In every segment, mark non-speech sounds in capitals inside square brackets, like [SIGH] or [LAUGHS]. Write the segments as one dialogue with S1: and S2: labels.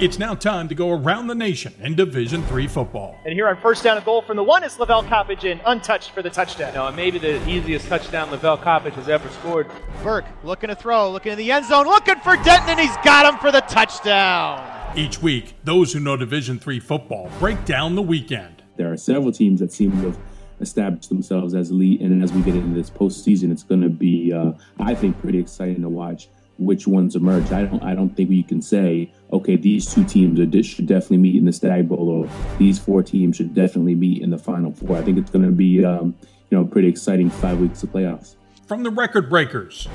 S1: It's now time to go around the nation in Division Three football.
S2: And here on first down and goal from the one is Lavelle Coppage in, untouched for the touchdown.
S3: No, maybe the easiest touchdown Lavelle Coppage has ever scored.
S2: Burke looking to throw, looking in the end zone, looking for Denton, and he's got him for the touchdown.
S1: Each week, those who know Division Three football break down the weekend.
S4: There are several teams that seem to have established themselves as elite, and as we get into this postseason, it's going to be, uh, I think, pretty exciting to watch which ones emerge. I don't I don't think we can say okay these two teams are, should definitely meet in the Stag Bowl or these four teams should definitely meet in the Final Four. I think it's going to be um, you know pretty exciting five weeks of playoffs.
S1: From the record breakers.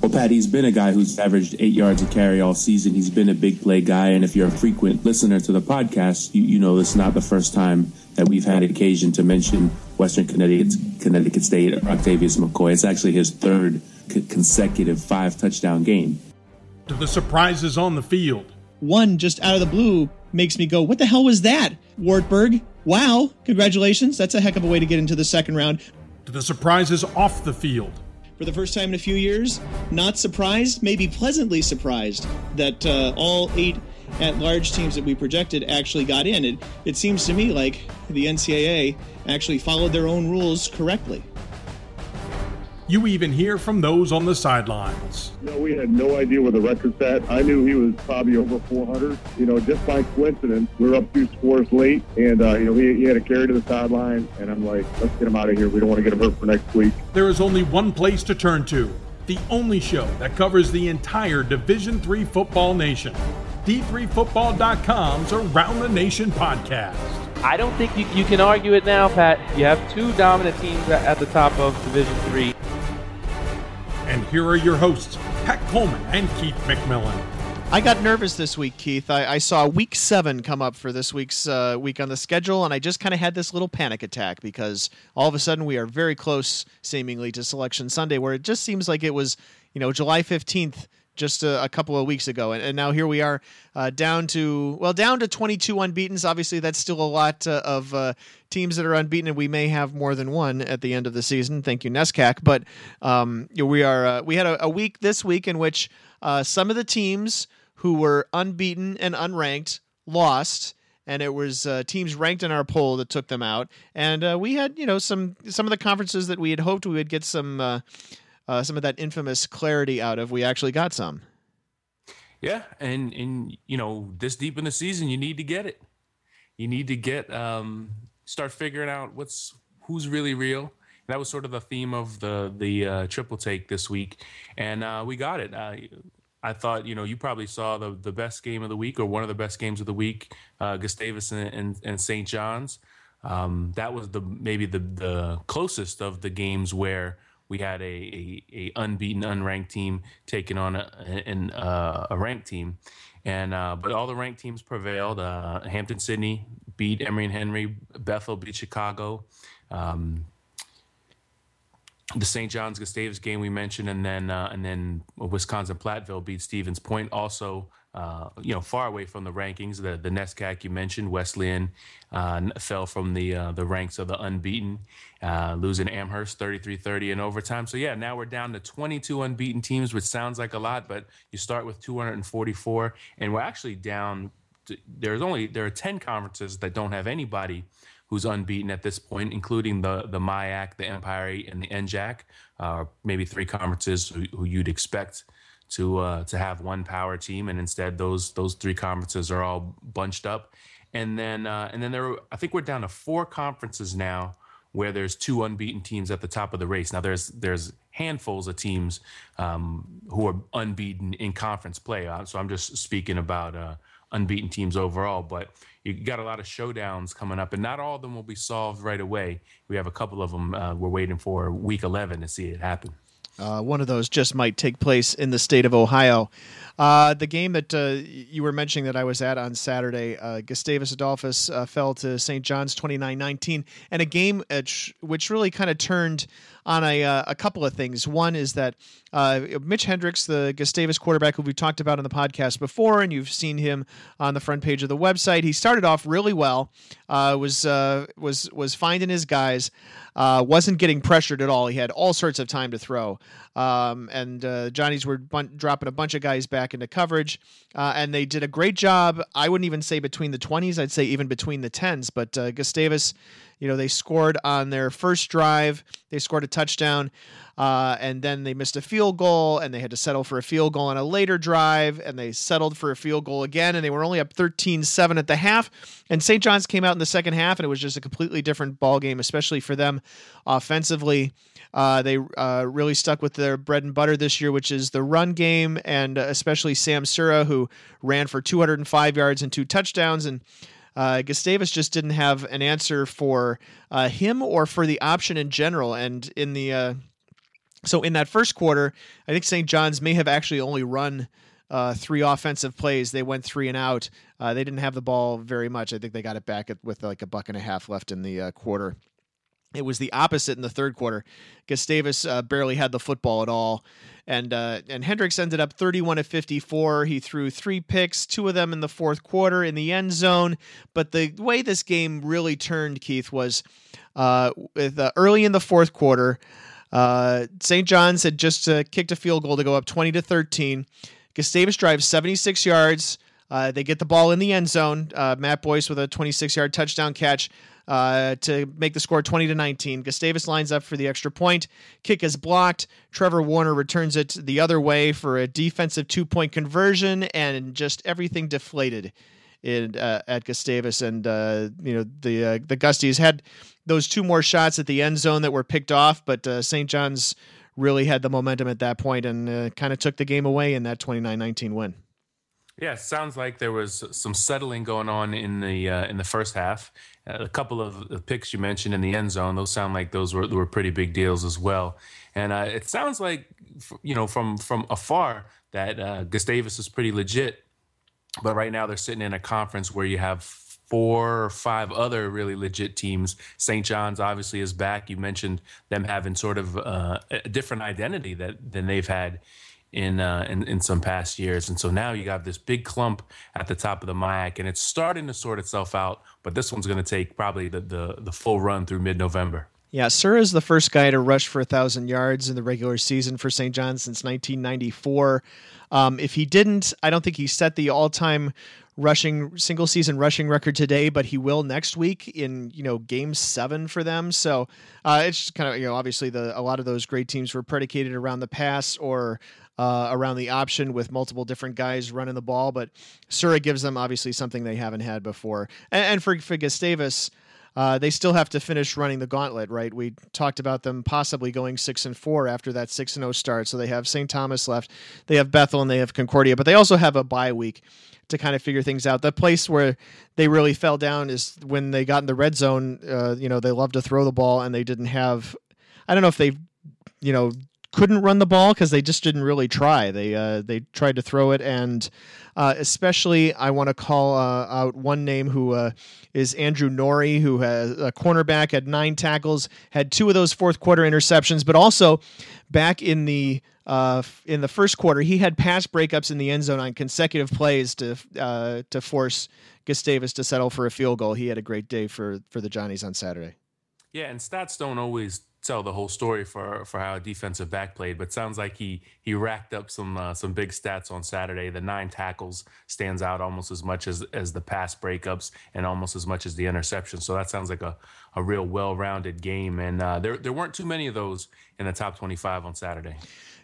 S4: Well, Pat, he's been a guy who's averaged eight yards a carry all season. He's been a big play guy, and if you're a frequent listener to the podcast, you, you know it's not the first time that we've had occasion to mention Western Connecticut, Connecticut State Octavius McCoy. It's actually his third consecutive five touchdown game.
S1: The surprises on the field.
S5: One just out of the blue makes me go, What the hell was that? Wartburg, wow, congratulations. That's a heck of a way to get into the second round.
S1: To the surprises off the field.
S5: For the first time in a few years, not surprised, maybe pleasantly surprised that uh, all eight at large teams that we projected actually got in. It, it seems to me like the NCAA actually followed their own rules correctly.
S1: You even hear from those on the sidelines.
S6: You know, we had no idea where the record's at. I knew he was probably over 400. You know, just by coincidence, we were up two scores late, and uh, you know he, he had a carry to the sideline, and I'm like, let's get him out of here. We don't want to get him hurt for next week.
S1: There is only one place to turn to. The only show that covers the entire Division Three football nation. D3Football.com's Around the Nation podcast.
S3: I don't think you, you can argue it now, Pat. You have two dominant teams at the top of Division Three.
S1: Here are your hosts, Pat Coleman and Keith McMillan.
S5: I got nervous this week, Keith. I, I saw week seven come up for this week's uh, week on the schedule, and I just kind of had this little panic attack because all of a sudden we are very close, seemingly, to Selection Sunday, where it just seems like it was, you know, July 15th just a, a, couple of weeks ago, and, and now here we are uh, down to well down to 22 unbeaten's. Obviously, that's still a lot uh, of uh, teams that are unbeaten, and we may have more than one at the end of the season. Thank you, NESCAC. But um, we are uh, we had a, a, week this week in which uh, some of the teams who were unbeaten and unranked lost and it was uh, teams ranked in our poll that took them out. And we had, you know, some some of the conferences that we had hoped we would get some uh, some of that infamous clarity out of, we actually got some.
S7: Yeah, and and you know, this deep in the season, you need to get it. You need to get um, start figuring out what's who's really real. That was sort of the theme of the the uh, triple take this week, and uh, we got it. Uh, I thought, you know, you probably saw the the best game of the week or one of the best games of the week, uh, Gustavus and, and, and St. John's. Um, that was the maybe the the closest of the games where we had a, a, a unbeaten, unranked team taking on a, an, uh, a ranked team, and uh, but all the ranked teams prevailed. Uh, Hampden Sydney beat Emory and Henry. Bethel beat Chicago. Um, the St. John's Gustavus game we mentioned, and then uh, and then Wisconsin Platteville beat Stevens Point. Also, uh, you know, far away from the rankings. The the NESCAC you mentioned, Wesleyan uh, fell from the uh, the ranks of the unbeaten, uh, losing Amherst 33-30 in overtime. So yeah, now we're down to 22 unbeaten teams, which sounds like a lot, but you start with 244, and we're actually down. To, there's only there are 10 conferences that don't have anybody who's unbeaten at this point, including the the MIAC, the Empire and the NJAC, uh, maybe three conferences who, who you'd expect to uh, to have one power team, and instead those those three conferences are all bunched up, and then uh, and then there I think we're down to four conferences now where there's two unbeaten teams at the top of the race. Now there's there's handfuls of teams um, who are unbeaten in conference play. Uh, so I'm just speaking about uh, unbeaten teams overall, but you got a lot of showdowns coming up, and not all of them will be solved right away. We have a couple of them uh, we're waiting for week 11 to see it happen.
S5: Uh, one of those just might take place in the state of Ohio. Uh, the game that uh, you were mentioning that I was at on Saturday, uh, Gustavus Adolphus uh, fell to St. John's 29 19, and a game which really kind of turned on a, uh, a couple of things. One is that uh, Mitch Hendricks, the Gustavus quarterback who we talked about on the podcast before, and you've seen him on the front page of the website. He started off really well, uh, was uh, was was finding his guys, uh, wasn't getting pressured at all. He had all sorts of time to throw, Um, and uh, Johnnies were bun- dropping a bunch of guys back into coverage, and they did a great job. I wouldn't even say between the 20s, I'd say even between the 10s. But Gustavus, you know, they scored on their first drive, they scored a touchdown. Uh, and then they missed a field goal and they had to settle for a field goal on a later drive and they settled for a field goal again and they were only up 13-7 at the half and st john's came out in the second half and it was just a completely different ball game especially for them offensively uh, they uh, really stuck with their bread and butter this year, which is the run game, and especially Sam Sura, who ran for 205 yards and two touchdowns. And uh, Gustavus just didn't have an answer for uh, him or for the option in general. And in the uh, so in that first quarter, I think St. John's may have actually only run uh, three offensive plays. They went three and out. Uh, they didn't have the ball very much. I think they got it back with like a buck and a half left in the uh, quarter. It was the opposite in the third quarter. Gustavus uh, barely had the football at all, and uh, and Hendricks ended up 31 of 54. He threw three picks, two of them in the fourth quarter in the end zone. But the way this game really turned, Keith, was uh, with, early in the fourth quarter. Uh, St. John's had just uh, kicked a field goal to go up 20 to 13. Gustavus drives 76 yards. Uh, they get the ball in the end zone. Uh, Matt Boyce with a 26 yard touchdown catch uh, to make the score 20 to 19. Gustavus lines up for the extra point. Kick is blocked. Trevor Warner returns it the other way for a defensive two point conversion, and just everything deflated in, uh, at Gustavus. And uh, you know the uh, the Gusties had those two more shots at the end zone that were picked off, but St. John's really had the momentum at that point and kind of took the game away in that 29-19 win.
S7: Yeah, sounds like there was some settling going on in the uh, in the first half. Uh, a couple of the picks you mentioned in the end zone; those sound like those were were pretty big deals as well. And uh, it sounds like, you know, from from afar that uh, Gustavus is pretty legit. But right now they're sitting in a conference where you have four or five other really legit teams. St. John's obviously is back. You mentioned them having sort of uh, a different identity that than they've had in, uh, in in some past years, and so now you got this big clump at the top of the MIAC, and it's starting to sort itself out. But this one's going to take probably the, the the full run through mid November.
S5: Yeah, Sura is the first guy to rush for a thousand yards in the regular season for St. John since 1994. Um, if he didn't, I don't think he set the all-time rushing single season rushing record today, but he will next week in you know game seven for them. So uh, it's kind of you know obviously the a lot of those great teams were predicated around the pass or uh, around the option with multiple different guys running the ball, but Sura gives them obviously something they haven't had before. And, and for, for Gustavus, uh, they still have to finish running the gauntlet, right? We talked about them possibly going six and four after that six and zero start. So they have St. Thomas left, they have Bethel, and they have Concordia, but they also have a bye week to kind of figure things out. The place where they really fell down is when they got in the red zone. Uh, you know, they love to throw the ball, and they didn't have. I don't know if they, you know, couldn't run the ball because they just didn't really try. They uh, they tried to throw it, and uh, especially I want to call uh, out one name who uh, is Andrew Norrie, who has a cornerback, had nine tackles, had two of those fourth quarter interceptions, but also back in the uh, in the first quarter, he had pass breakups in the end zone on consecutive plays to uh, to force Gustavus to settle for a field goal. He had a great day for for the Johnnies on Saturday.
S7: Yeah, and stats don't always tell the whole story for for how a defensive back played, but sounds like he he racked up some uh, some big stats on Saturday. The nine tackles stands out almost as much as as the pass breakups and almost as much as the interception. So that sounds like a, a real well rounded game, and uh, there there weren't too many of those in the top twenty five on Saturday.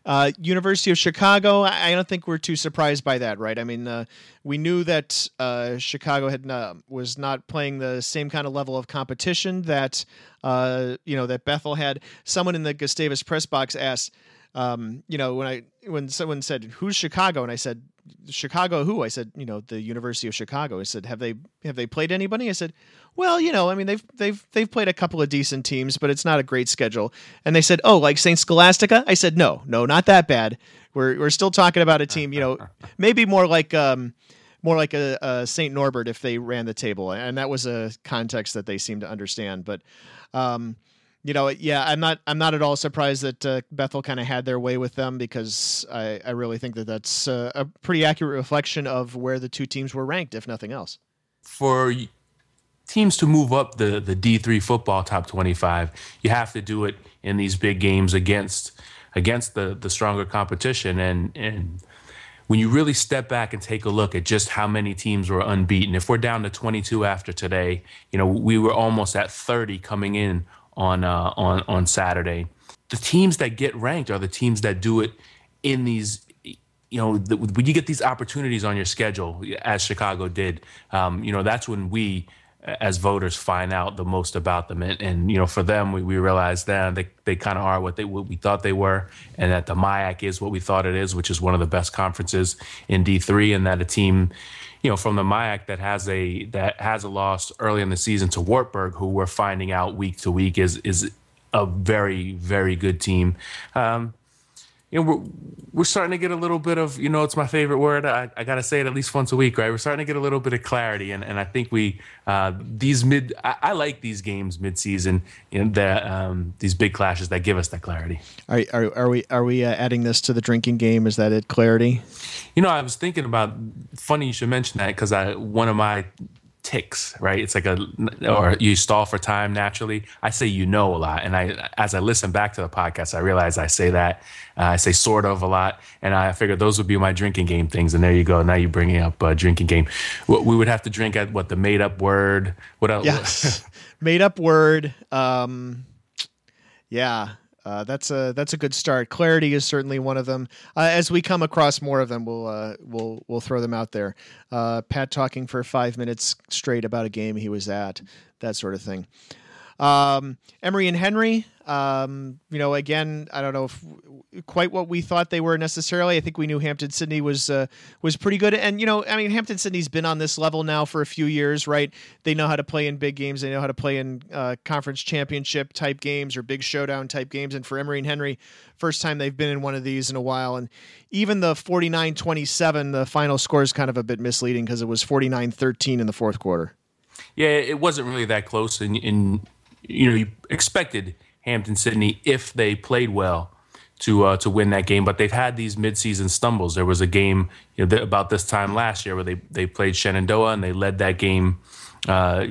S5: Uh, University of Chicago, I don't think we're too surprised by that, right? I mean, uh, we knew that uh, Chicago had was not playing the same kind of level of competition that uh, you know that Bethel had. Someone in the Gustavus press box asked, um, you know, when I when someone said who's Chicago, and I said Chicago who? I said, you know, the University of Chicago. I said, have they have they played anybody? I said, well, you know, I mean, they've they've they've played a couple of decent teams, but it's not a great schedule. And they said, oh, like Saint Scholastica. I said, no, no, not that bad. We're we're still talking about a team, you know, [LAUGHS] maybe more like um more like a, a Saint Norbert if they ran the table, and that was a context that they seemed to understand, but. Um, you know, yeah, I'm not I'm not at all surprised that uh, Bethel kind of had their way with them because I, I really think that that's uh, a pretty accurate reflection of where the two teams were ranked, if nothing else.
S7: For teams to move up the the D3 football top 25, you have to do it in these big games against against the the stronger competition and and when you really step back and take a look at just how many teams were unbeaten, if we're down to 22 after today, you know we were almost at 30 coming in on uh, on on Saturday. The teams that get ranked are the teams that do it in these. You know, the, when you get these opportunities on your schedule, as Chicago did, um, you know that's when we as voters find out the most about them. And, and you know for them we, we realize that they, they kind of are what they what we thought they were and that the MIAC is what we thought it is which is one of the best conferences in D3 and that a team you know from the MIAC that has a that has a loss early in the season to Wartburg who we're finding out week to week is is a very very good team. Um, you know, we're, we're starting to get a little bit of, you know, it's my favorite word. I, I got to say it at least once a week, right? We're starting to get a little bit of clarity. And, and I think we, uh, these mid, I, I, like these games mid-season, you know, the, um, these big clashes that give us that clarity.
S5: Are, are, are we, are we uh, adding this to the drinking game? Is that it, clarity?
S7: You know, I was thinking about, funny you should mention that because I, one of my tics, right? It's like a or you stall for time naturally. I say you know a lot, and I as I listen back to the podcast, I realize I say that uh, I say sort of a lot, and I figured those would be my drinking game things. And there you go. Now you're bringing up uh, drinking game. We would have to drink at what the made up word. What else?
S5: Yes, [LAUGHS] made up word. Um, yeah. Uh, that's a that's a good start. Clarity is certainly one of them. Uh, as we come across more of them, we'll uh, we'll we'll throw them out there. Uh, Pat talking for five minutes straight about a game he was at, that sort of thing. Um, Emory and Henry, um, you know, again, I don't know if quite what we thought they were necessarily. I think we knew Hampden Sydney was uh, was pretty good, and you know, I mean, Hampden Sydney's been on this level now for a few years, right? They know how to play in big games. They know how to play in uh, conference championship type games or big showdown type games. And for Emory and Henry, first time they've been in one of these in a while, and even the 49-27, the final score is kind of a bit misleading because it was 49-13 in the fourth quarter.
S7: Yeah, it wasn't really that close, and you know, you expected Hampden Sydney if they played well to uh, to win that game. But they've had these midseason stumbles. There was a game you know, about this time last year where they they played Shenandoah and they led that game. Uh,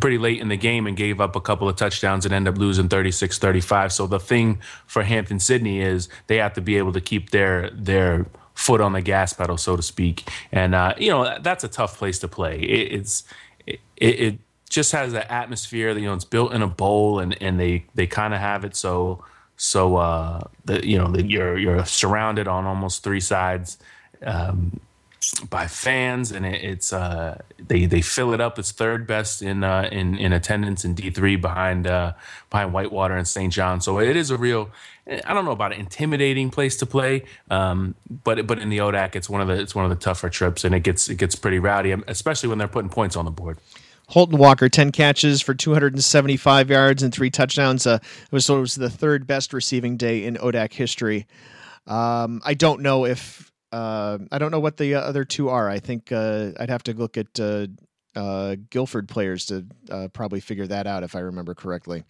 S7: pretty late in the game and gave up a couple of touchdowns and ended up losing 36-35. So the thing for hampden Sydney is they have to be able to keep their their foot on the gas pedal, so to speak. And uh, you know that's a tough place to play. It, it's it, it just has that atmosphere you know it's built in a bowl and and they they kind of have it so so uh that you know that you're you're surrounded on almost three sides um by fans and it, it's uh they they fill it up it's third best in uh in in attendance in D3 behind uh behind Whitewater and St. John so it is a real I don't know about an intimidating place to play, um, but but in the ODAC, it's one of the it's one of the tougher trips, and it gets it gets pretty rowdy, especially when they're putting points on the board.
S5: Holton Walker, 10 catches for 275 yards and three touchdowns. Uh, it, was, it was the third best receiving day in ODAC history. Um, I don't know if uh, I don't know what the other two are. I think uh, I'd have to look at uh, uh, Guilford players to uh, probably figure that out if I remember correctly.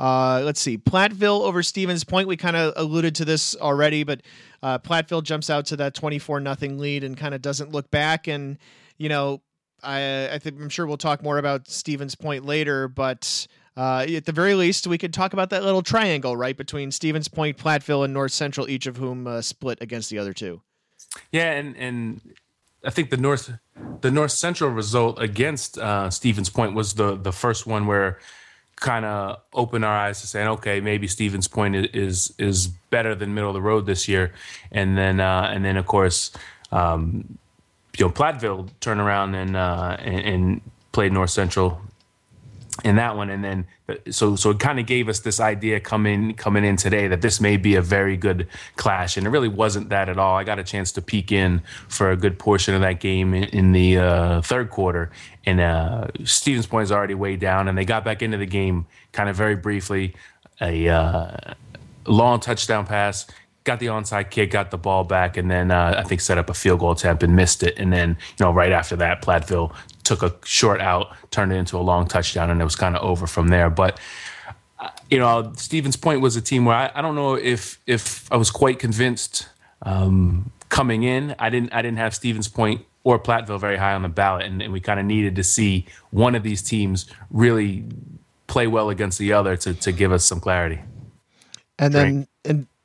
S5: let's see, Platteville over Stevens Point. We kind of alluded to this already, but Platteville jumps out to that twenty-four nothing lead and kind of doesn't look back. And you know, I, I think I'm sure we'll talk more about Stevens Point later, but uh, at the very least, we could talk about that little triangle right between Stevens Point, Platteville, and North Central, each of whom uh, split against the other two.
S7: Yeah, and and I think the North the North Central result against uh, Stevens Point was the the first one where kind of opened our eyes to saying, okay, maybe Stevens Point is is better than middle of the road this year, and then uh, and then of course. Um, you know, Platteville turned around and, uh, and, and played North Central in that one, and then so so it kind of gave us this idea coming coming in today that this may be a very good clash, and it really wasn't that at all. I got a chance to peek in for a good portion of that game in, in the uh, third quarter, and uh, Stevens Point is already way down, and they got back into the game kind of very briefly. A uh, long touchdown pass got the onside kick, got the ball back, and then uh, I think set up a field goal attempt and missed it. And then, you know, right after that, Platteville took a short out, turned it into a long touchdown, and it was kind of over from there. But uh, you know, Stevens Point was a team where I, I, don't know if if I was quite convinced um, coming in. I didn't I didn't have Stevens Point or Platteville very high on the ballot, and, and we kind of needed to see one of these teams really play well against the other to to give us some clarity.
S5: And then and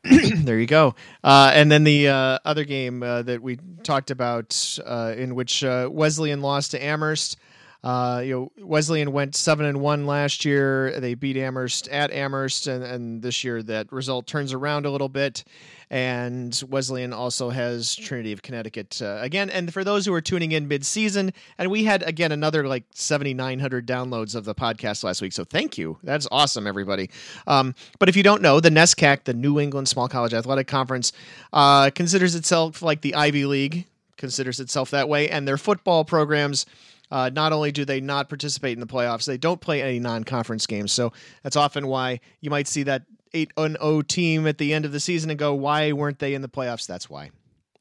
S5: [CLEARS THROAT] there you go. Uh, and then the uh, other game uh, that we talked about, uh, in which uh, Wesleyan lost to Amherst. You know, Wesleyan went seven and one last year. They beat Amherst at Amherst, and, and this year that result turns around a little bit. And Wesleyan also has Trinity of Connecticut uh, again. And for those who are tuning in mid-season, and we had again another like 7,900 downloads of the podcast last week. So thank you. That's awesome, everybody. Um, but if you don't know, the NESCAC, the New England Small College Athletic Conference, uh, considers itself like the Ivy League. Considers itself that way, and their football programs uh, not only do they not participate in the playoffs, they don't play any non-conference games. So that's often why you might see that 8 0 team at the end of the season and go, why weren't they in the playoffs? That's why.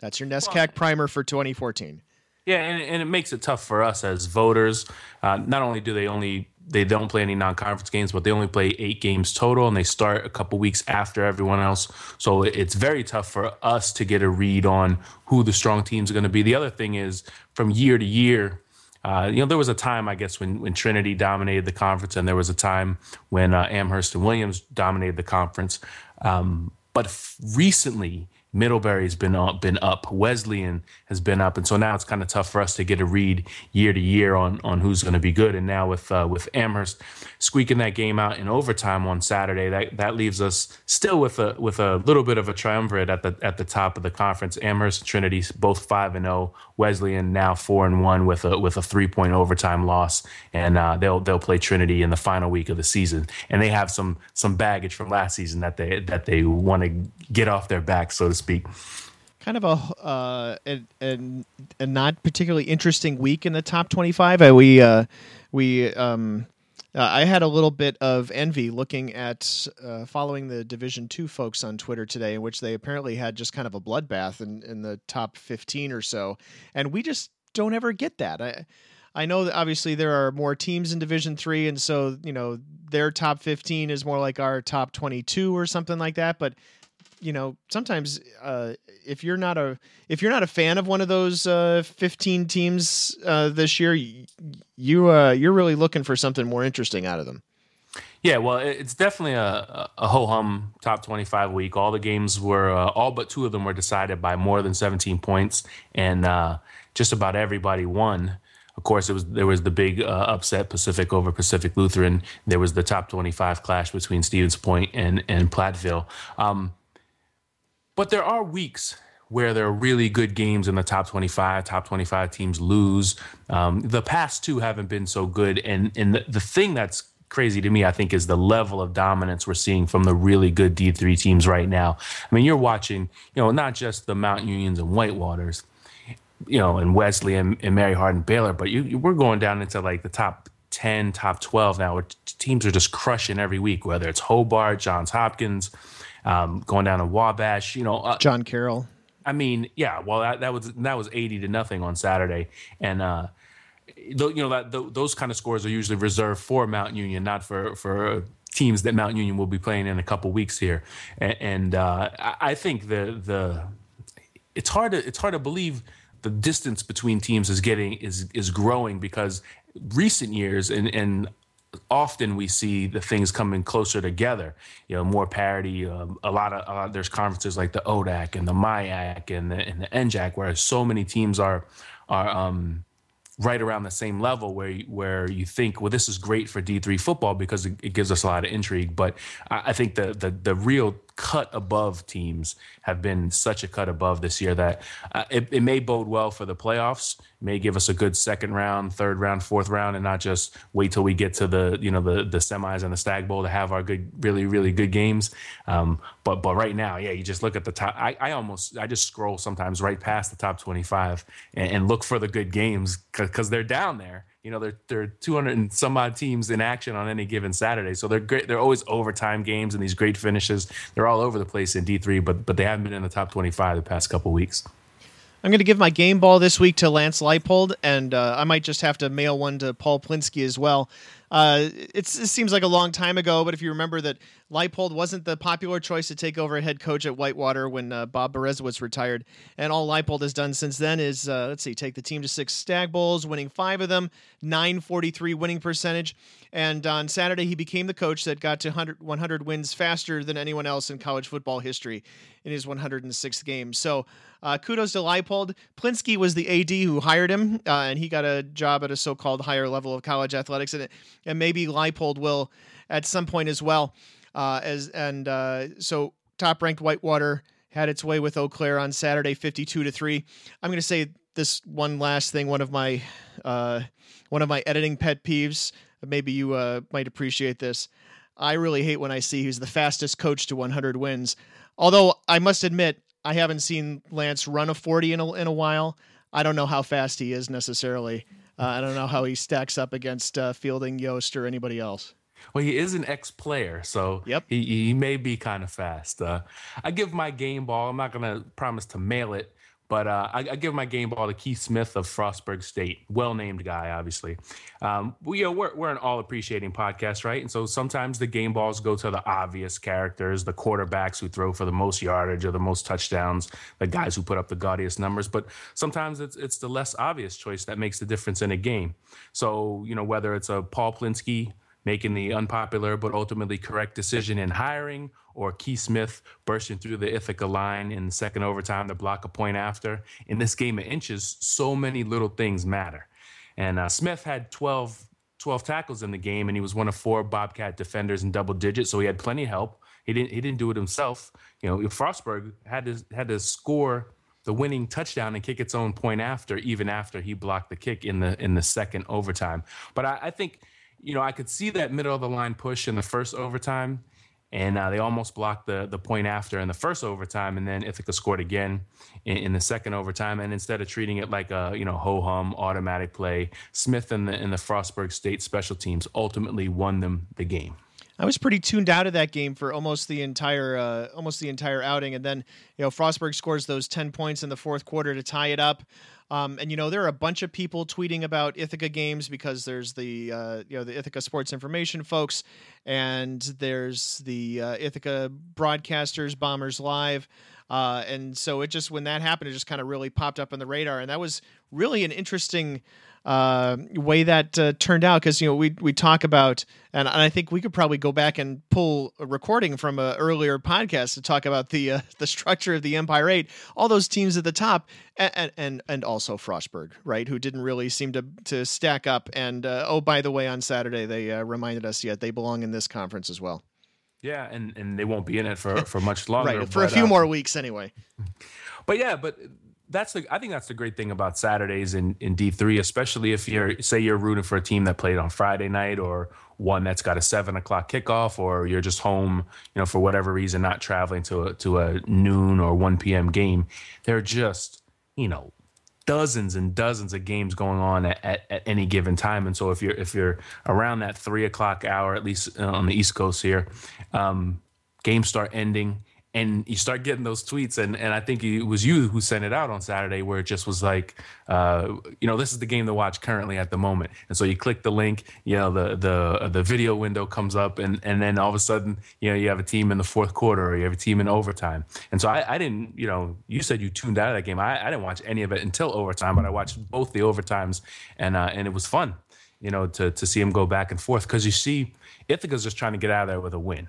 S5: That's your NESCAC well, primer for 2014.
S7: Yeah, and, and it makes it tough for us as voters. Uh, not only do they only they don't play any non-conference games, but they only play eight games total, and they start a couple weeks after everyone else. So it's very tough for us to get a read on who the strong teams are going to be. The other thing is, from year to year, uh, you know, there was a time, I guess, when, when Trinity dominated the conference, and there was a time when uh, Amherst and Williams dominated the conference. Um, but f- recently, Middlebury's been up, been up. Wesleyan has been up, and so now it's kind of tough for us to get a read year to year on on who's going to be good. And now with uh, with Amherst squeaking that game out in overtime on Saturday, that that leaves us still with a with a little bit of a triumvirate at the at the top of the conference. Amherst and Trinity both five and zero. Oh. Wesleyan now four and one with a with a three point overtime loss, and uh, they'll they'll play Trinity in the final week of the season. And they have some some baggage from last season that they that they want to get off their back, so to speak.
S5: Kind of a, uh, a, a, a not particularly interesting week in the top twenty five. Uh, we uh, we um, uh, I had a little bit of envy looking at uh, following the Division Two folks on Twitter today, in which they apparently had just kind of a bloodbath in, in the top fifteen or so, and we just don't ever get that. I I know that obviously there are more teams in Division Three, and so you know their top fifteen is more like our top twenty two or something like that, but you know sometimes uh, if you're not a if you're not a fan of one of those uh, 15 teams uh, this year you uh, you're really looking for something more interesting out of them
S7: yeah well it's definitely a, a ho-hum top 25 week all the games were uh, all but two of them were decided by more than 17 points and uh, just about everybody won of course, it was there was the big uh, upset Pacific over Pacific Lutheran. There was the top 25 clash between Stevens Point and and Platteville. Um, but there are weeks where there are really good games in the top 25. Top 25 teams lose. Um, the past two haven't been so good. And, and the, the thing that's crazy to me, I think, is the level of dominance we're seeing from the really good D3 teams right now. I mean, you're watching, you know, not just the Mount Unions and Whitewaters, you know, and Wesley and, and Mary Hardin Baylor, but you, you, we're going down into like the top 10, top 12 now, where t- teams are just crushing every week, whether it's Hobart, Johns Hopkins, um, going down to Wabash. You know, uh,
S5: John Carroll.
S7: I mean, yeah. Well, that, that was that was eighty to nothing on Saturday, and uh, you know that those kind of scores are usually reserved for Mount Union, not for for teams that Mount Union will be playing in a couple weeks here. And, and uh, I think the the it's hard to it's hard to believe the distance between teams is getting is is growing because recent years and and often we see the things coming closer together. You know, more parity. Um, a lot of uh, there's conferences like the ODAC and the MIAC and the, and the NJAC where so many teams are are um, right around the same level where where you think, well, this is great for D three football because it, it, gives us a lot of intrigue. But I, I think the the the real cut above teams have been such a cut above this year that uh, it, it, may bode well for the playoffs. It may give us a good second round, third round, fourth round, and not just wait till we get to the you know the the semis and the Stag Bowl to have our good, really really good games. Um, but but right now, yeah, you just look at the top. I, I almost I just scroll sometimes right past the top twenty five and, and look for the good games because they're down there you know, there there are 200 and some odd teams in action on any given Saturday. So they're great. They're always overtime games and these great finishes. They're all over the place in D3, but but they haven't been in the top 25 the past couple weeks.
S5: I'm going to give my game ball this week to Lance Leipold, and uh, I might just have to mail one to Paul Plinske as well. Uh, it seems like a long time ago, but if you remember that Leipold wasn't the popular choice to take over head coach at Whitewater when uh, Bob Berezowitz retired, and all Leipold has done since then is uh, let's see, take the team to six Stag Bowls, winning five of them, 943 winning percentage, and on Saturday he became the coach that got to 100, 100 wins faster than anyone else in college football history in his 106th game. So uh, kudos to Leipold. Plinske was the AD who hired him, uh, and he got a job at a so-called higher level of college athletics, and and maybe Leipold will at some point as well. Uh, as and uh, so top-ranked Whitewater had its way with Eau Claire on Saturday, 52 to three. I'm going to say this one last thing. One of my uh, one of my editing pet peeves. Maybe you uh, might appreciate this. I really hate when I see who's the fastest coach to 100 wins. Although I must admit, I haven't seen Lance run a 40 in a, in a while. I don't know how fast he is necessarily. Uh, I don't know how he stacks up against uh, Fielding, Yost, or anybody else.
S7: Well, he is an ex-player, so
S5: yep.
S7: he, he may be kind of fast. Uh, I give my game ball. I'm not going to promise to mail it, but uh, I, I, give my game ball to Keith Smith of Frostburg State. Well named guy, obviously. Um, we, you know, we're, we're an all appreciating podcast, right? And so sometimes the game balls go to the obvious characters, the quarterbacks who throw for the most yardage or the most touchdowns, the guys who put up the gaudiest numbers. But sometimes it's, it's the less obvious choice that makes the difference in a game. So, you know, whether it's a Paul Plinske making the unpopular but ultimately correct decision in hiring, or Keith Smith bursting through the Ithaca line in the second overtime to block a point after. In this game of inches, so many little things matter. And uh, Smith had 12, 12 tackles in the game, and he was one of four Bobcat defenders in double digits, so he had plenty of help. He didn't he didn't do it himself. You know, Frostburg had to had to score the winning touchdown and kick its own point after, even after he blocked the kick in the in the second overtime. But I, I think you know, I could see that middle of the line push in the first overtime, and uh, they almost blocked the the point after in the first overtime, and then Ithaca scored again in, in the second overtime. And instead of treating it like a you know ho hum automatic play, Smith and the and the Frostburg State special teams ultimately won them the game.
S5: I was pretty tuned out of that game for almost the entire uh, almost the entire outing, and then you know Frostburg scores those ten points in the fourth quarter to tie it up. Um, and you know there are a bunch of people tweeting about Ithaca games because there's the uh, you know the Ithaca Sports Information folks, and there's the uh, Ithaca broadcasters, Bombers Live, uh, and so it just when that happened, it just kind of really popped up on the radar, and that was really an interesting uh, way that uh, turned out because you know we we talk about and, and I think we could probably go back and pull a recording from an earlier podcast to talk about the uh, [LAUGHS] the structure of the Empire Eight, all those teams at the top, and and and also Frostburg, right, who didn't really seem to to stack up. And uh, oh, by the way, on Saturday they uh, reminded us yet they belong in this conference as well.
S7: Yeah, and and they won't be in it for for much [LAUGHS] longer,
S5: right? For but, a few uh, more weeks anyway. [LAUGHS]
S7: But yeah, but that's the I think that's the great thing about Saturdays in in D three, especially if you're say you're rooting for a team that played on Friday night or one that's got a seven o'clock kickoff, or you're just home, you know, for whatever reason, not traveling to a to a noon or one p.m. game. They're just you know dozens and dozens of games going on at, at, at, any given time. And so if you're if you're around that three o'clock hour, at least uh, on the East Coast here, um, games start ending and you start getting those tweets and, and i think it was you who sent it out on saturday where it just was like uh, you know this is the game to watch currently at the moment. And so you click the link you know the the the video window comes up and and then all of a sudden you know you have a team in the fourth quarter or you have a team in overtime. And so i, I didn't you know you said you tuned out of that game. I, I didn't watch any of it until overtime but i watched both the overtimes and uh, and it was fun you know to to see them go back and forth. Because you see ithaca's just trying to get out of there with a win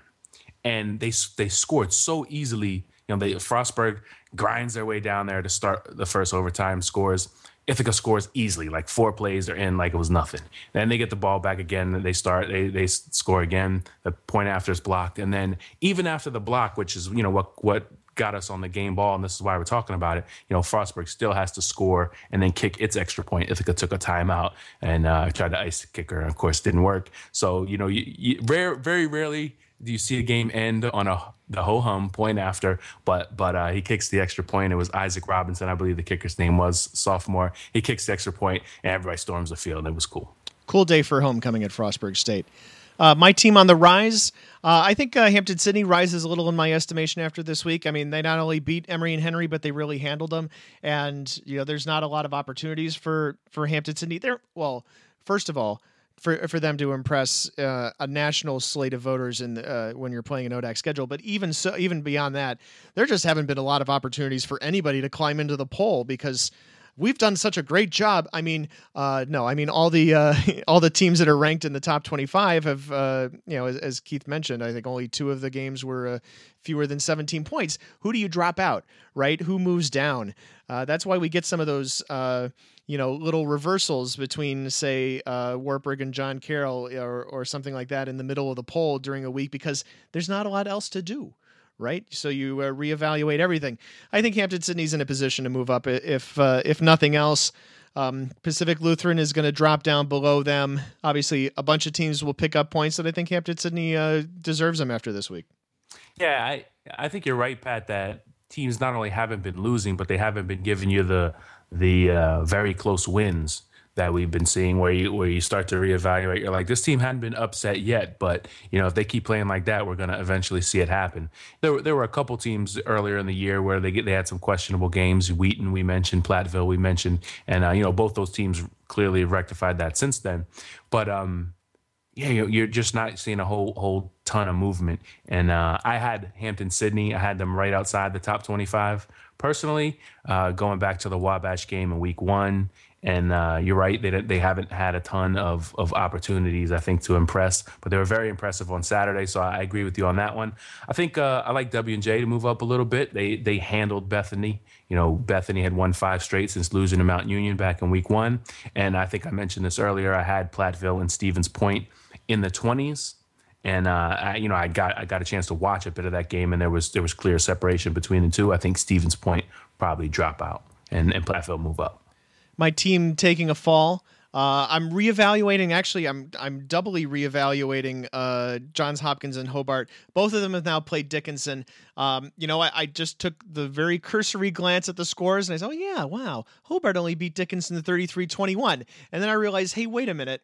S7: and they they scored so easily. You know, they Frostburg grinds their way down there to start the first overtime, scores. Ithaca scores easily, like four plays they're in, like it was nothing. Then they get the ball back again. They start, they they score again. The point after is blocked, and then even after the block, which is you know what what got us on the game ball, and this is why we're talking about it. You know, Frostburg still has to score and then kick its extra point. Ithaca took a timeout and uh, tried to ice the kicker, and of course didn't work. So you know, you, you, rare, very rarely you see a game end on a the ho hum point after? But but uh, he kicks the extra point. It was Isaac Robinson, I believe the kicker's name was sophomore. He kicks the extra point, and everybody storms the field. It was cool.
S5: Cool day for homecoming at Frostburg State. Uh, my team on the rise. Uh, I think uh, Hampden Sydney rises a little in my estimation after this week. I mean, they not only beat Emory and Henry, but they really handled them. And you know, there's not a lot of opportunities for for Hampden Sydney. There, well, first of all, for for them to impress uh, a national slate of voters in the, uh, when you're playing an ODAC schedule. But even so, even beyond that, there just haven't been a lot of opportunities for anybody to climb into the poll because we've done such a great job. I mean, uh, no, I mean all the uh, [LAUGHS] all the teams that are ranked in the top 25 have, uh, you know, as, as, Keith mentioned, I think only two of the games were uh, fewer than 17 points. Who do you drop out, right? Who moves down? Uh, that's why we get some of those, uh, you know, little reversals between, say, Wartburg and John Carroll or, or something like that in the middle of the poll during a week because there's not a lot else to do right? So you uh, reevaluate everything. I think Hampden Sydney's in a position to move up if uh, if nothing else. Um, Pacific Lutheran is going to drop down below them. Obviously, a bunch of teams will pick up points that I think Hampton Sydney uh, deserves them after this week.
S7: Yeah, I I think you're right, Pat. That teams not only haven't been losing, but they haven't been giving you the the uh, very close wins that we've been seeing where you where you start to reevaluate. You're like, this team hadn't been upset yet, but you know if they keep playing like that, we're going to eventually see it happen. There, were, there were a couple teams earlier in the year where they get they had some questionable games. Wheaton, we mentioned, Platteville, we mentioned, and uh, you know both those teams clearly rectified that since then. But um, yeah, you're just not seeing a whole whole ton of movement. And uh, I had Hampden Sydney, I had them right outside the top 25 personally. Uh, going back to the Wabash game in Week One and uh, you're right; they they haven't had a ton of of opportunities, I think, to impress. But they were very impressive on Saturday, so I agree with you on that one. I think uh, I like W and J to move up a little bit. They they handled Bethany. You know, Bethany had won five straight since losing to Mount Union back in Week One, and I think I mentioned this earlier. I had Platteville and Stevens Point in the 20s and uh, I, you know I got I got a chance to watch a bit of that game, and there was there was clear separation between the two. I think Stevens Point probably drop out, and and Platteville move up
S5: my team taking a fall. Uh, I'm reevaluating. Actually, I'm I'm doubly reevaluating uh, Johns Hopkins and Hobart. Both of them have now played Dickinson. Um, you know, I, I, just took the very cursory glance at the scores and I said, "Oh yeah, wow, Hobart only beat Dickinson 33-21." And then I realized, "Hey, wait a minute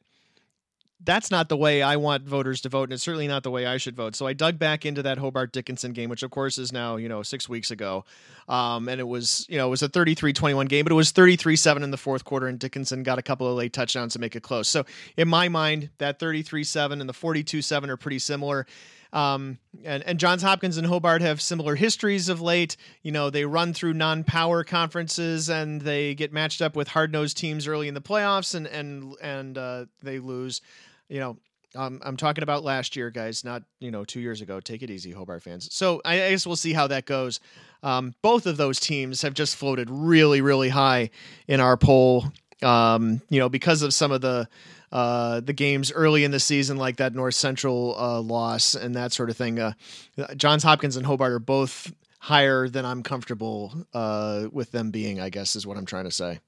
S5: that's not the way I want voters to vote, and it's certainly not the way I should vote. So I dug back into that Hobart Dickinson game, which of course is now you know six weeks ago, um, and it was you know it was a 33-21 game, but it was 33-7 in the fourth quarter, and Dickinson got a couple of late touchdowns to make it close. So in my mind, that 33-7 and the 42-7 are pretty similar. Um, and, and Johns Hopkins and Hobart have similar histories of late. You know, they run through non-power conferences and they get matched up with hard-nosed teams early in the playoffs, and and and uh, they lose you know, um, I'm talking about last year, guys, not you know two years ago. Take it easy, Hobart fans. So I, I guess we'll see how that goes. Um, both of those teams have just floated really, really high in our poll. Um, you know, because of some of the uh, the games early in the season, like that North Central uh, loss and that sort of thing. Uh, Johns Hopkins and Hobart are both higher than I'm comfortable uh, with them being. I guess is what I'm trying to say.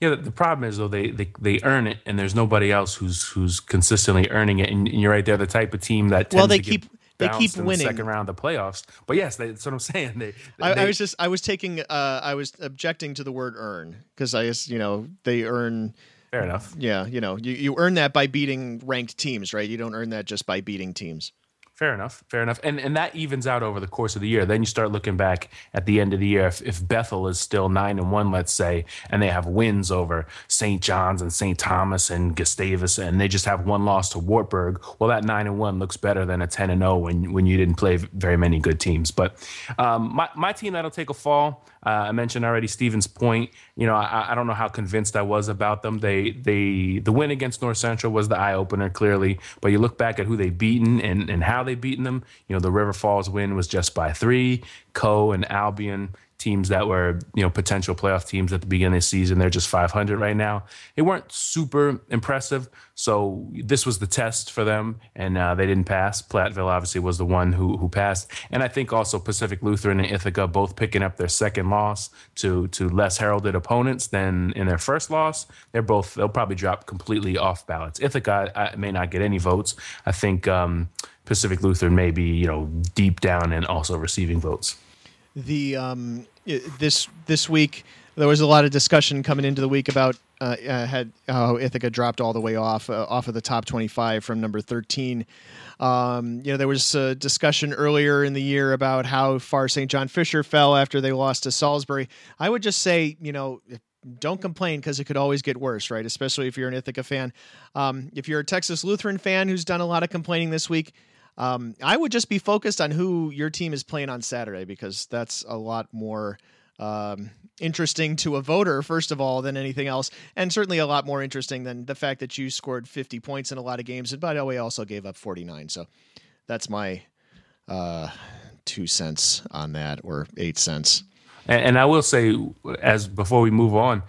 S7: Yeah, the problem is though they, they they earn it, and there's nobody else who's who's consistently earning it. And, and you're right, they're the type of team that
S5: well, they keep they keep winning
S7: the second round of the playoffs. But yes, they, that's what I'm saying. They,
S5: I, they, I was just I was taking uh, I was objecting to the word earn because I just you know they earn.
S7: Fair enough.
S5: Yeah, you know you, you earn that by beating ranked teams, right? You don't earn that just by beating teams.
S7: Fair enough. Fair enough. And and that evens out over the course of the year. Then you start looking back at the end of the year. If, if Bethel is still nine and one, let's say, and they have wins over St. John's and St. Thomas and Gustavus, and they just have one loss to Wartburg, well, that nine and one looks better than a ten and zero oh when when you didn't play very many good teams. But um, my my team that'll take a fall. Uh, I mentioned already Stevens Point. You know, I, I, don't know how convinced I was about them. They they the win against North Central was the eye opener clearly, but you look back at who they've beaten and and how they've beaten them. You know, the River Falls win was just by three. Coe and Albion teams that were you know potential playoff teams at the beginning of the season. They're just 500 right now. They weren't super impressive, so this was the test for them, and uh, they didn't pass. Platteville obviously was the one who who passed, and I think also Pacific Lutheran and Ithaca both picking up their second loss to to less heralded opponents than in their first loss. They're both they'll probably drop completely off ballots. Ithaca I, may not get any votes. I think. Um, Pacific Lutheran may be, you know, deep down and also receiving votes
S5: the um, this this week there was a lot of discussion coming into the week about uh, uh, had how Ithaca dropped all the way off uh, off of the top 25 from number 13. Um, you know, there was a discussion earlier in the year about how far St. John Fisher fell after they lost to Salisbury. I would just say, you know, don't complain because it could always get worse, right? Especially if you're an Ithaca fan. Um, if you're a Texas Lutheran fan who's done a lot of complaining this week, um, I would just be focused on who your team is playing on Saturday because that's a lot more um, interesting to a voter, first of all, than anything else, and certainly a lot more interesting than the fact that you scored 50 points in a lot of games, and by the way, also gave up 49. So that's my uh, two cents on that, or eight cents.
S7: And, and I will say, as before we move on,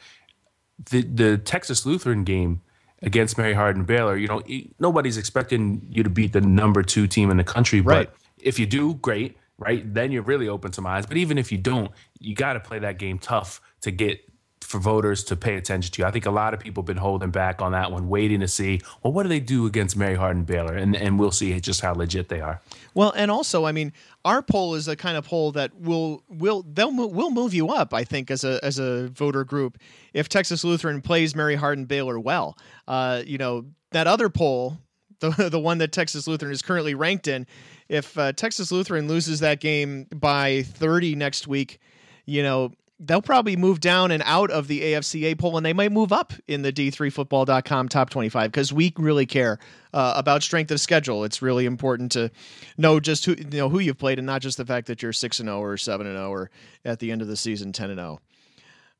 S7: the the Texas Lutheran game against Mary Hardin Baylor, you know, nobody's expecting you to beat the number two team in the country,
S5: right.
S7: but if you do, great right? Then you're really open some eyes. But even if you don't, you got to play that game tough to get for voters to pay attention to. I think a lot of people have been holding back on that one, waiting to see, well, what do they do against Mary Hardin Baylor? And and we'll see just how legit they are.
S5: Well, and also, I mean, our poll is a kind of poll that will will they'll will move you up. I think as a as a voter group, if Texas Lutheran plays Mary Hardin Baylor well, uh, you know that other poll, the the one that Texas Lutheran is currently ranked in, if uh, Texas Lutheran loses that game by 30 next week, you know, they'll probably move down and out of the AFCA poll and they might move up in the d3football.com top 25 because we really care uh, about strength of schedule. It's really important to know just who you know who you've played and not just the fact that you're 6 and 0 or 7 and 0 or at the end of the season 10 and 0.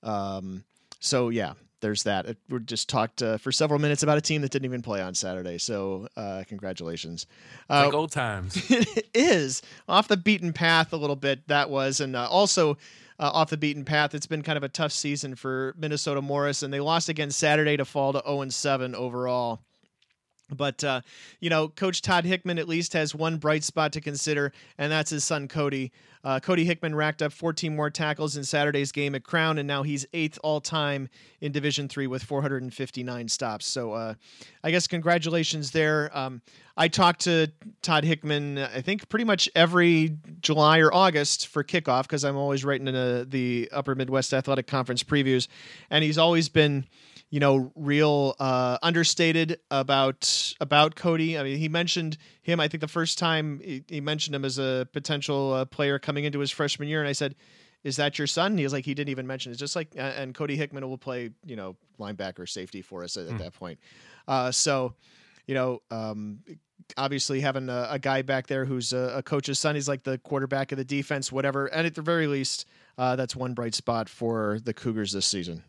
S5: Um, so yeah, there's that. we just talked uh, for several minutes about a team that didn't even play on Saturday. So uh, congratulations.
S7: Uh, like old times. [LAUGHS]
S5: it is off the beaten path a little bit. That was, and uh, also. Uh, off the beaten path. It's been kind of a tough season for Minnesota Morris, and they lost again Saturday to fall to 0 7 overall. But uh, you know, Coach Todd Hickman at least has one bright spot to consider, and that's his son Cody. Uh, Cody Hickman racked up 14 more tackles in Saturday's game at Crown, and now he's eighth all time in Division Three with 459 stops. So, uh, I guess congratulations there. Um, I talked to Todd Hickman, I think pretty much every July or August for kickoff because I'm always writing in a, the Upper Midwest Athletic Conference previews, and he's always been you know, real uh, understated about about Cody. I mean, he mentioned him. I think the first time he, he mentioned him as a potential uh, player coming into his freshman year, and I said, "Is that your son?" And he was like, "He didn't even mention it." It's just like, uh, and Cody Hickman will play, you know, linebacker, safety for us at, mm. at that point. Uh, so, you know, um, obviously having a, a, guy back there who's a, a, coach's son, he's like the quarterback of the defense, whatever. And at the very least, uh, that's one bright spot for the Cougars this season.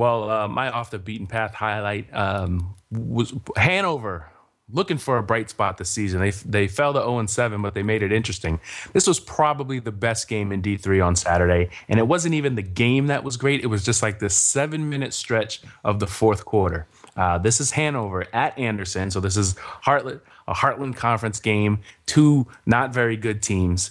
S7: Well, uh, my off the beaten path highlight um, was Hanover looking for a bright spot this season. They they fell to 0 7, but they made it interesting. This was probably the best game in D3 on Saturday, and it wasn't even the game that was great. It was just like this seven minute stretch of the fourth quarter. Uh, this is Hanover at Anderson, so this is Heartland, a Heartland Conference game. Two not very good teams.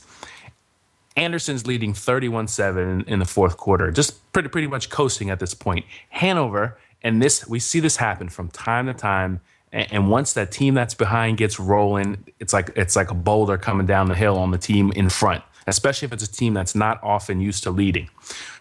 S7: Anderson's leading 31-7 in the fourth quarter, just pretty pretty much coasting at this point. Hanover, and this we see this happen from time to time. And once that team that's behind gets rolling, it's like it's like a boulder coming down the hill on the team in front, especially if it's a team that's not often used to leading.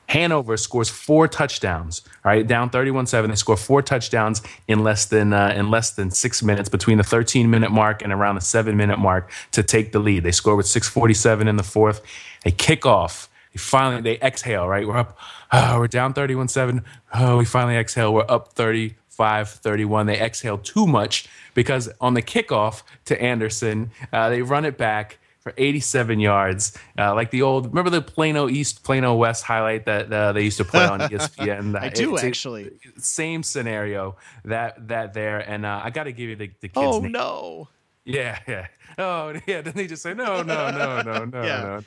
S7: Hanover scores four touchdowns. All right, down 31-7. They score four touchdowns in less than uh, in less than six minutes, between the 13-minute mark and around the seven-minute mark to take the lead. They score with 6:47 in the fourth. They kick off. They finally they exhale. Right, we're up. Oh, we're down 31-7. Oh, we finally exhale. We're up 35 31. They exhale too much because on the kickoff to Anderson, uh, they run it back for 87 yards. Uh, like the old, remember the Plano East, Plano West highlight that uh, they used to play on [LAUGHS] ESPN?
S5: I do it's actually.
S7: A, same scenario that that there, and uh, I got to give you the, the kid's
S5: oh,
S7: name.
S5: no.
S7: Yeah, yeah. Oh, [LAUGHS] yeah. Then they just say no, no, no, no, no, yeah. no.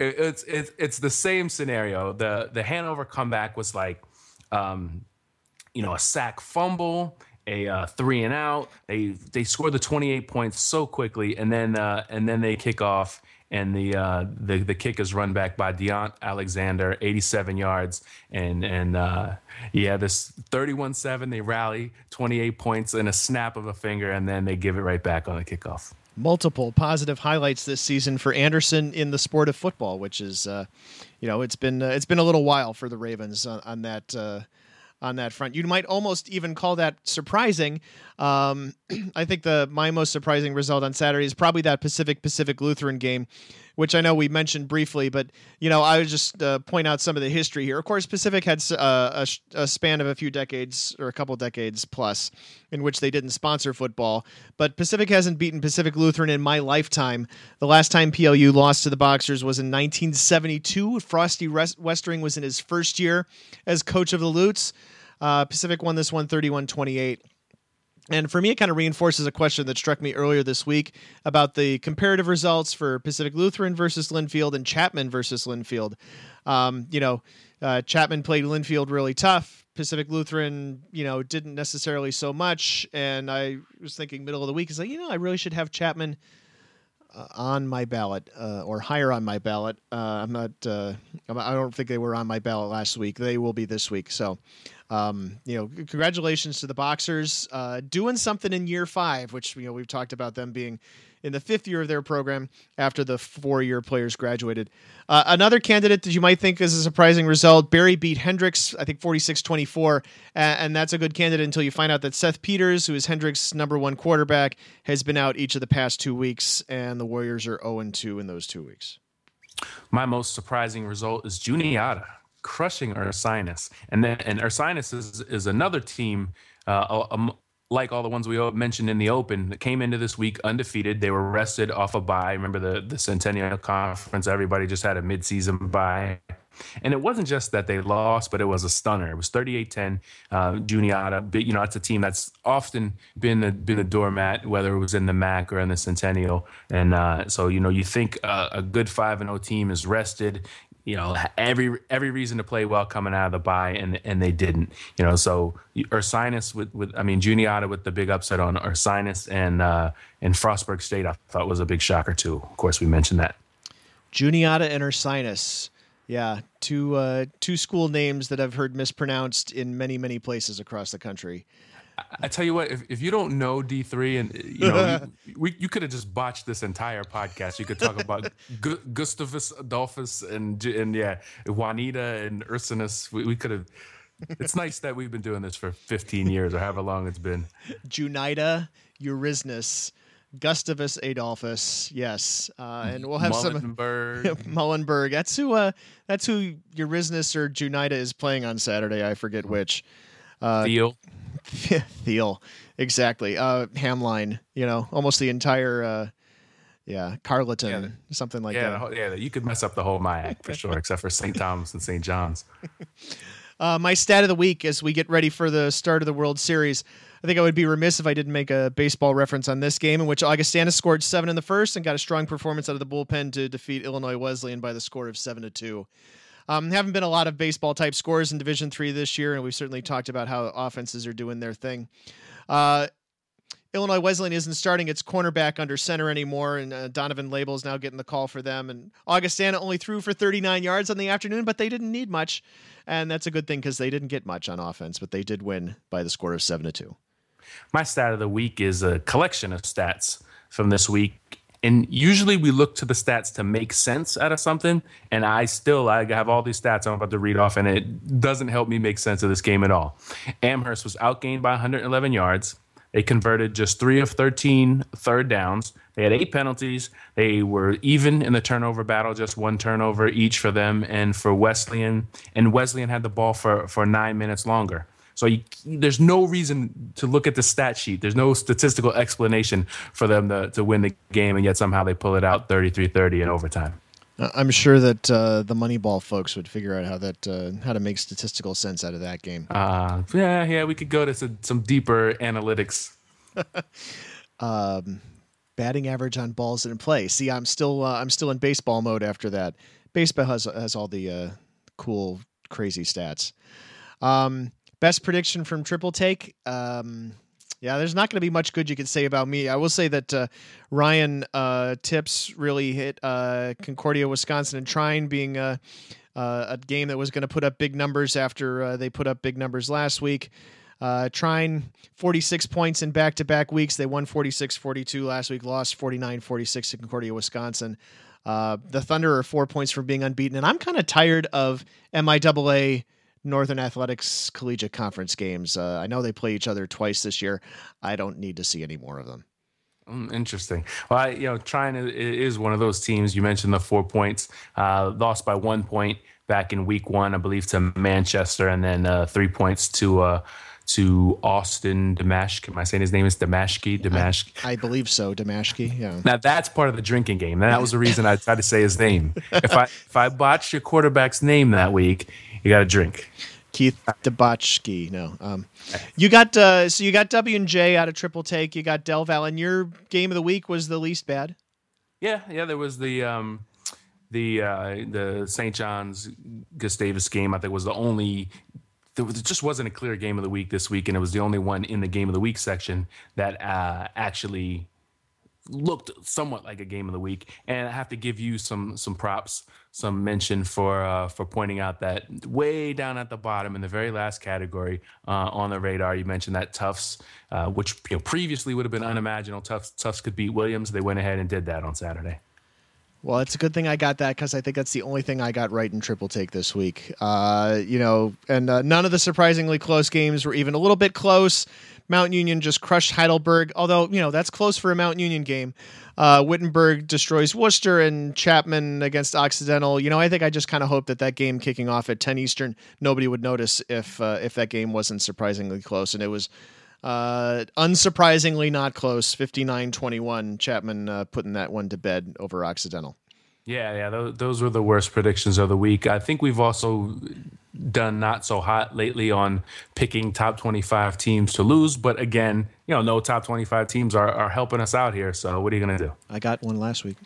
S7: It, it's it's it's the same scenario. The the Hanover comeback was like, um, you know, a sack fumble a uh, three and out. They they score the 28 points so quickly, and then uh, and then they kick off, and the uh, the the kick is run back by Deont Alexander, 87 yards, and and uh, yeah, this 31-7. They rally 28 points in a snap of a finger, and then they give it right back on the kickoff.
S5: Multiple positive highlights this season for Anderson in the sport of football, which is, uh, you know, it's been uh, it's been a little while for the Ravens on, on that uh, on that front. You might almost even call that surprising. Um, [CLEARS THROAT] I think the my most surprising result on Saturday is probably that Pacific Pacific Lutheran game, which I know we mentioned briefly, but you know I would just uh, point out some of the history here. Of course, Pacific had uh, a, a, span of a few decades or a couple decades plus in which they didn't sponsor football, but Pacific hasn't beaten Pacific Lutheran in my lifetime. The last time PLU lost to the Boxers was in 1972. Frosty Westering was in his first year as coach of the Lutes. Uh, Pacific won this one 31 28. And for me, it kind of reinforces a question that struck me earlier this week about the comparative results for Pacific Lutheran versus Linfield and Chapman versus Linfield. Um, you know, uh, Chapman played Linfield really tough. Pacific Lutheran, you know, didn't necessarily so much. And I was thinking middle of the week is like, you know, I really should have Chapman on my ballot uh, or higher on my ballot. Uh, I'm not. Uh, I don't think they were on my ballot last week. They will be this week. So um, you know, congratulations to the Boxers uh, doing something in year five, which you know we've talked about them being in the fifth year of their program after the four-year players graduated. Uh, another candidate that you might think is a surprising result: Berry beat Hendrix, I think 46-24, and that's a good candidate until you find out that Seth Peters, who is Hendrix' number one quarterback, has been out each of the past two weeks, and the Warriors are 0-2 in those two weeks.
S7: My most surprising result is Juniata crushing Ursinus. And then and Ursinus is is another team uh, like all the ones we mentioned in the open that came into this week undefeated. They were rested off a bye. Remember the the Centennial Conference? Everybody just had a midseason bye. And it wasn't just that they lost, but it was a stunner. It was 38-10. Uh, Juniata, you know, it's a team that's often been a, been a doormat, whether it was in the MAC or in the Centennial. And uh, so, you know, you think uh, a good 5 and 0 team is rested you know every every reason to play well coming out of the bye and and they didn't you know so Ursinus with with I mean Juniata with the big upset on Ursinus and uh and Frostburg State I thought was a big shocker too. Of course we mentioned that.
S5: Juniata and Ursinus. Yeah two uh two school names that I've heard mispronounced in many many places across the country
S7: I tell you what, if, if you don't know D three, and you know, you, we, you could have just botched this entire podcast. You could talk about Gu- Gustavus Adolphus and and yeah, Juanita and Ursinus. We, we could have. It's nice that we've been doing this for 15 years or however long it's been.
S5: Junita Eurisnus. Gustavus Adolphus, yes, uh, and we'll have
S7: Mullenberg.
S5: some [LAUGHS] Mullenberg. That's who. Uh, that's who Eurisnus or Junita is playing on Saturday. I forget which.
S7: Uh, Theo. [LAUGHS]
S5: Thiel, exactly. Uh, Hamline, you know, almost the entire, uh, yeah, Carleton, yeah, something like
S7: yeah,
S5: that.
S7: Whole, yeah, you could mess up the whole MIAC for sure, [LAUGHS] except for St. Thomas and St. John's. [LAUGHS]
S5: Uh, my stat of the week as we get ready for the start of the World Series. I think I would be remiss if I didn't make a baseball reference on this game in which Augustana scored seven in the first and got a strong performance out of the bullpen to defeat Illinois Wesleyan by the score of seven to two. Um, haven't been a lot of baseball type scores in Division Three this year, and we've certainly talked about how offenses are doing their thing. Uh, Illinois Wesleyan isn't starting its cornerback under center anymore, and uh, Donovan Label is now getting the call for them. And Augustana only threw for 39 yards on the afternoon, but they didn't need much, and that's a good thing because they didn't get much on offense, but they did win by the score of seven to two.
S7: My stat of the week is a collection of stats from this week, and usually we look to the stats to make sense out of something. And I still I have all these stats I'm about to read off, and it doesn't help me make sense of this game at all. Amherst was outgained by 111 yards. They converted just three of 13 third downs. They had eight penalties. They were even in the turnover battle, just one turnover each for them and for Wesleyan. And Wesleyan had the ball for, for nine minutes longer. So you, there's no reason to look at the stat sheet. There's no statistical explanation for them to, to win the game, and yet somehow they pull it out 33-30 in overtime.
S5: I'm sure that uh, the Moneyball folks would figure out how that uh, how to make statistical sense out of that game.
S7: Uh, yeah, yeah, we could go to some, some deeper analytics. [LAUGHS]
S5: um, batting average on balls in play. See, I'm still uh, I'm still in baseball mode after that. Baseball has has all the uh, cool, crazy stats. Um, Best prediction from Triple Take. Um, yeah, there's not going to be much good you can say about me. I will say that uh, Ryan uh, Tipps really hit uh, Concordia, Wisconsin, and Trine being a, a game that was going to put up big numbers after uh, they put up big numbers last week. Uh, Trine 46 points in back to back weeks. They won 46 42 last week, lost 49 46 to Concordia, Wisconsin. Uh, the Thunder are four points from being unbeaten. And I'm kind of tired of MIAA Northern Athletics Collegiate Conference games. Uh, I know they play each other twice this year. I don't need to see any more of them.
S7: Mm, interesting. Well, I, you know, Trine to is one of those teams. You mentioned the four points, uh, lost by one point back in week one, I believe, to Manchester, and then uh, three points to uh, to Austin Damashki. Am I saying his name is Damashki? Damashki.
S5: I, I, believe so, Damashki. Yeah.
S7: Now that's part of the drinking game. That was the reason I tried to say his name. If I if I botched your quarterback's name that week, you got to drink.
S5: Keith Debotchke. No, um, you got uh, so you got W and J out of triple take. You got Del Val, and your game of the week was the least bad.
S7: Yeah, yeah. There was the um, the uh, the St. John's Gustavus game. I think was the only. There just wasn't a clear game of the week this week, and it was the only one in the game of the week section that uh, actually looked somewhat like a game of the week. And I have to give you some some props some mention for uh, for pointing out that way down at the bottom in the very last category uh, on the radar, you mentioned that Tufts, uh, which you know, previously would have been unimaginable. Tufts, Tufts could beat Williams. They went ahead and did that on Saturday.
S5: Well, it's a good thing I got that because I think that's the only thing I got right in triple take this week. Uh, you know, and uh, none of the surprisingly close games were even a little bit close. Mount Union just crushed Heidelberg, although you know that's close for a Mount Union game. Uh, Wittenberg destroys Wooster and Chapman against Occidental. You know, I think I just kind of hope that that game kicking off at 10 Eastern, nobody would notice if uh, if that game wasn't surprisingly close, and it was uh, unsurprisingly not close. 59-21. Chapman uh, putting that one to bed over Occidental.
S7: Yeah, yeah, those, those were the worst predictions of the week. I think we've also done not so hot lately on picking top 25 teams to lose, but again, you know, no top 25 teams are, are helping us out here. So what are you going to do?
S5: I got one last week.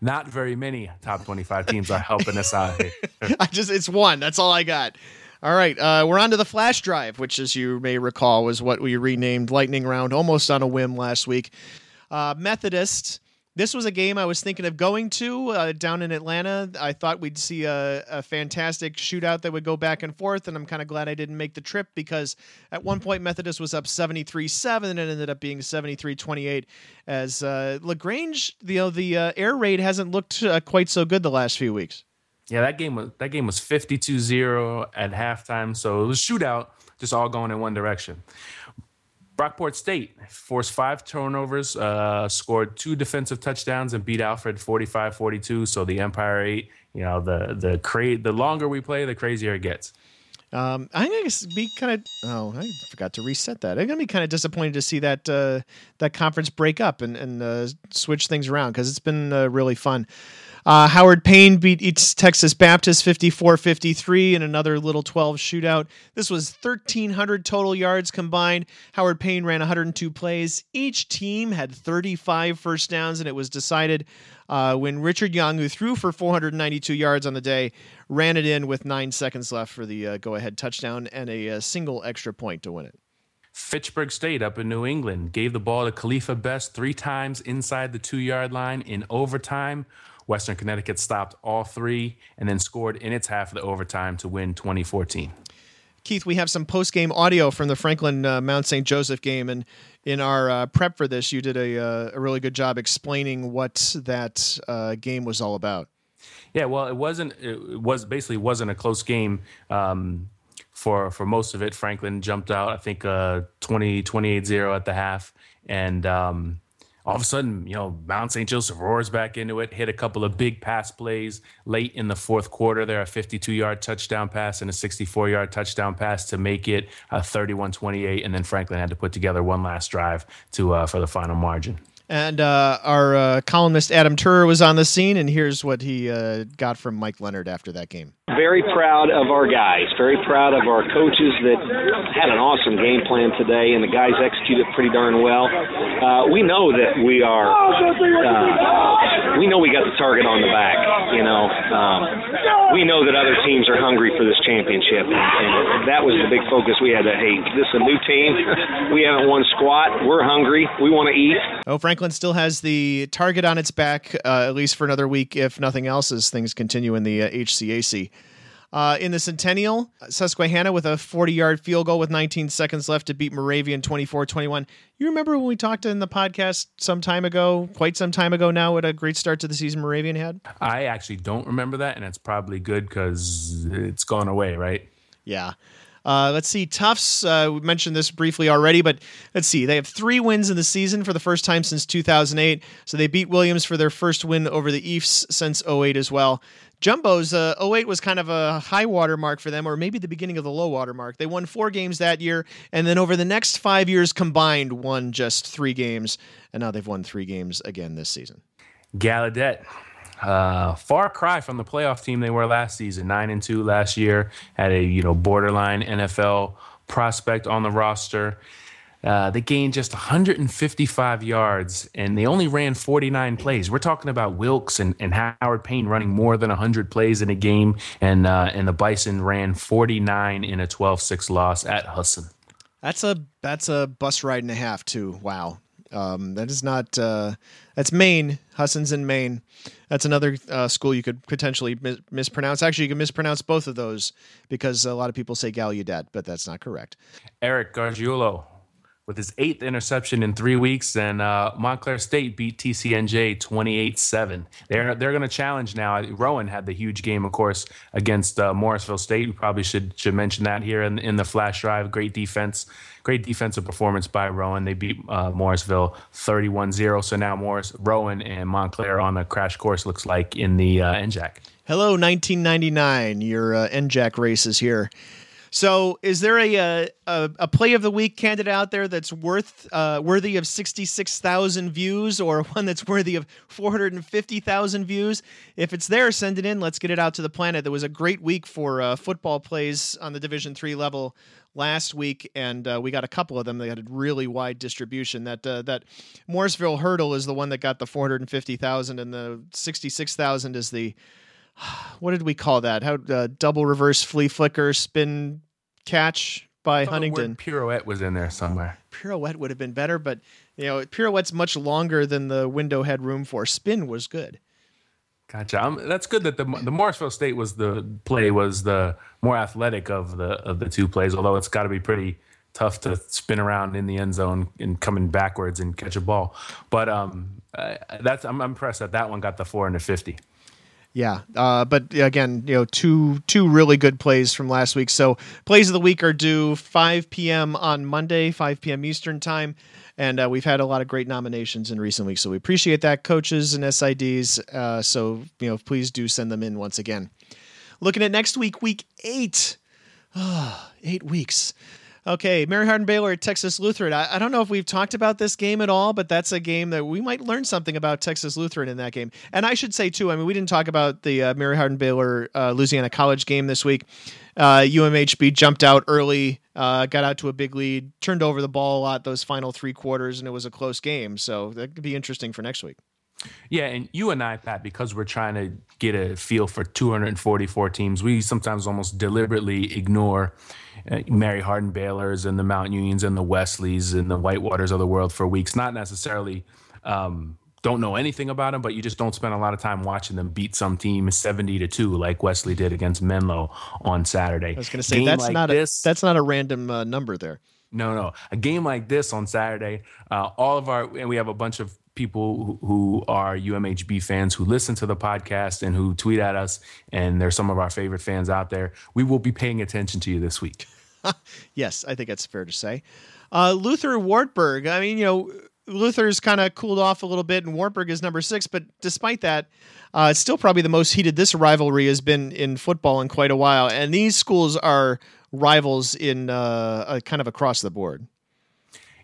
S7: Not very many top 25 teams are helping us out here. [LAUGHS]
S5: I just, it's one. That's all I got. All right, uh, we're on to the flash drive, which, as you may recall, was what we renamed Lightning Round almost on a whim last week. Uh, Methodist this was a game I was thinking of going to uh, down in Atlanta. I thought we'd see a, a, fantastic shootout that would go back and forth, and I'm kind of glad I didn't make the trip because at one point Methodist was up 73 7 and it ended up being 73 28 as uh, LaGrange, you know, the uh, air raid hasn't looked uh, quite so good the last few weeks.
S7: Yeah, that game was that game was 52-0 at halftime, so it was shootout, just all going in one direction. Brockport State forced five turnovers, uh, scored two defensive touchdowns, and beat Alfred 45 42. So the Empire 8, you know, the the cra- the longer we play, the crazier it gets.
S5: Um, I'm gonna be kind of. Oh, I forgot to reset that. I'm gonna be kind of disappointed to see that uh, that conference break up and and uh, switch things around because it's been uh, really fun. Uh, Howard Payne beat East Texas Baptist 54 53 in another little 12 shootout. This was 1,300 total yards combined. Howard Payne ran 102 plays. Each team had 35 first downs, and it was decided uh, when Richard Young, who threw for 492 yards on the day, ran it in with nine seconds left for the uh, go ahead touchdown and a, a single extra point to win it.
S7: Fitchburg State up in New England gave the ball to Khalifa Best three times inside the two yard line in overtime. Western Connecticut stopped all three and then scored in its half of the overtime to win 2014.
S5: Keith, we have some post game audio from the Franklin uh, Mount St. Joseph game, and in our uh, prep for this, you did a, uh, a, really good job explaining what that uh, game was all about.
S7: Yeah, well, it wasn't. It was basically wasn't a close game. Um, for for most of it, Franklin jumped out. I think uh, 20, 28-0 at the half, and um, all of a sudden, you know, Mount St. Joseph roars back into it, hit a couple of big pass plays late in the fourth quarter. There, a 52 yard touchdown pass and a 64 yard touchdown pass to make it a 31 28. And then Franklin had to put together one last drive to uh, for the final margin.
S5: And uh, our uh, columnist Adam Turer was on the scene, and here's what he uh, got from Mike Leonard after that game.
S8: Very proud of our guys. Very proud of our coaches that had an awesome game plan today, and the guys executed pretty darn well. Uh, we know that we are. Uh, we know we got the target on the back. You know, um, we know that other teams are hungry for this championship, and, and that was the big focus we had. That hey, this is a new team. we haven't won squat. We're hungry. We want to eat.
S5: Oh, Franklin Franklin still has the target on its back, uh, at least for another week, if nothing else, as things continue in the uh, HCAC. Uh, in the Centennial, Susquehanna with a 40 yard field goal with 19 seconds left to beat Moravian 24 21. You remember when we talked in the podcast some time ago, quite some time ago now, what a great start to the season Moravian had?
S7: I actually don't remember that, and it's probably good because it's gone away, right?
S5: Yeah. Uh, let's see, Tufts. Uh, we mentioned this briefly already, but let's see. They have three wins in the season for the first time since 2008. So they beat Williams for their first win over the Ephs since 08 as well. Jumbos, uh, 08 was kind of a high water mark for them, or maybe the beginning of the low water mark. They won four games that year, and then over the next five years combined, won just three games, and now they've won three games again this season.
S7: Gallaudet, uh, far cry from the playoff team they were last season, nine and two last year. Had a you know borderline NFL prospect on the roster. Uh, they gained just 155 yards and they only ran 49 plays. We're talking about Wilkes and, and Howard Payne running more than 100 plays in a game, and uh, and the Bison ran 49 in a 12-6 loss at Husson.
S5: That's a that's a bus ride and a half too. Wow, um, that is not uh, that's Maine. Husson's in Maine. That's another uh, school you could potentially mis- mispronounce. Actually, you can mispronounce both of those because a lot of people say Gallaudet, but that's not correct.
S7: Eric Gargiulo with his eighth interception in three weeks, and uh, Montclair State beat TCNJ 28-7. They're they're going to challenge now. Rowan had the huge game, of course, against uh, Morrisville State. We probably should should mention that here in, in the flash drive. Great defense, great defensive performance by Rowan. They beat uh, Morrisville 31-0. So now Morris, Rowan, and Montclair on a crash course looks like in the uh, NJAC.
S5: Hello, 1999. Your uh, NJAC race is here. So, is there a, uh, a, a play of the week candidate out there that's worth uh, worthy of sixty six thousand views, or [LAUGHS] one that's worthy of four hundred and fifty thousand views? If it's there, send it in. Let's get it out to the planet. There was a great week for uh, football plays on the Division three level last week, and uh, we got a couple of them that had a really wide distribution. That uh, that Morrisville hurdle is the one that got the four hundred and fifty thousand, and the sixty six thousand is the [SIGHS] what did we call that? How uh, double reverse flea flicker spin catch by Huntingdon.
S7: pirouette was in there somewhere.
S5: Pirouette would have been better, but you know, pirouette's much longer than the window had room for. Spin was good.
S7: Gotcha. Um, that's good that the the Morrisville State was the play was the more athletic of the of the two plays. Although it's got to be pretty tough to spin around in the end zone and coming backwards and catch a ball. But um, uh, that's I'm impressed that that one got the four and the fifty.
S5: Yeah, uh, but again, you know, two two really good plays from last week. So plays of the week are due 5 p.m. on Monday, 5 p.m. Eastern time, and uh, we've had a lot of great nominations in recent weeks. So we appreciate that, coaches and SIDs. Uh, so you know, please do send them in once again. Looking at next week, week eight. Oh, eight weeks. Okay, Mary Hardin Baylor at Texas Lutheran. I, I, don't know if we've talked about this game at all, but that's a game that we might learn something about Texas Lutheran in that game. And I should say too, I mean, we didn't talk about the uh, Mary Hardin Baylor uh, Louisiana College game this week. Uh, UMHB jumped out early, uh, got out to a big lead, turned over the ball a lot those final three quarters, and it was a close game. So that could be interesting for next week.
S7: Yeah, and you and I, Pat, because we're trying to get a feel for 244 teams, we sometimes almost deliberately ignore Mary Hardin Baylors and the Mount Unions and the Wesleys and the Whitewaters of the world for weeks. Not necessarily um, don't know anything about them, but you just don't spend a lot of time watching them beat some team 70 to 2 like Wesley did against Menlo on Saturday.
S5: I was going to say game that's like not this, a, that's not a random uh, number there.
S7: No, no. A game like this on Saturday, uh, all of our and we have a bunch of people who are UMHB fans who listen to the podcast and who tweet at us, and they're some of our favorite fans out there. We will be paying attention to you this week. [LAUGHS]
S5: yes, I think that's fair to say. Uh, Luther Wartburg. I mean, you know, Luther's kind of cooled off a little bit, and Wartburg is number six. But despite that, uh, it's still probably the most heated this rivalry has been in football in quite a while. And these schools are rivals in uh, kind of across the board.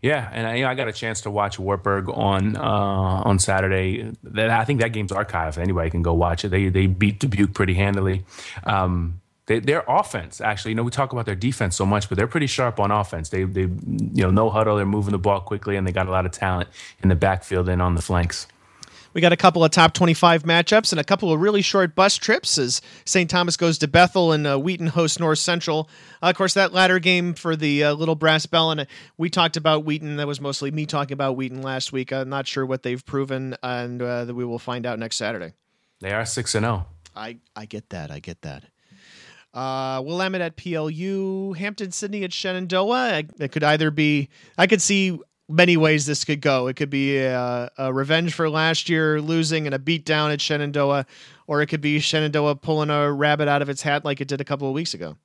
S7: Yeah, and I, you know, I got a chance to watch Wartburg on uh, on Saturday. That I think that game's archived. Anybody can go watch it. They they beat Dubuque pretty handily. Um, they, their offense, actually, you know, we talk about their defense so much, but they're pretty sharp on offense. They they you know no huddle. They're moving the ball quickly, and they got a lot of talent in the backfield and on the flanks.
S5: We got a couple of top 25 matchups and a couple of really short bus trips as St. Thomas goes to Bethel and uh, Wheaton hosts North Central. Uh, of course, that latter game for the uh, Little Brass Bell, and uh, we talked about Wheaton. That was mostly me talking about Wheaton last week. I'm not sure what they've proven, and uh, that we will find out next Saturday.
S7: They are 6 and 0.
S5: I, I get that. I get that. Uh, Willamette at PLU, Hampden Sydney at Shenandoah. It could either be, I could see many ways this could go. It could be a, a revenge for last year losing and a beatdown at Shenandoah, or it could be Shenandoah pulling a rabbit out of its hat like it did a couple of weeks ago.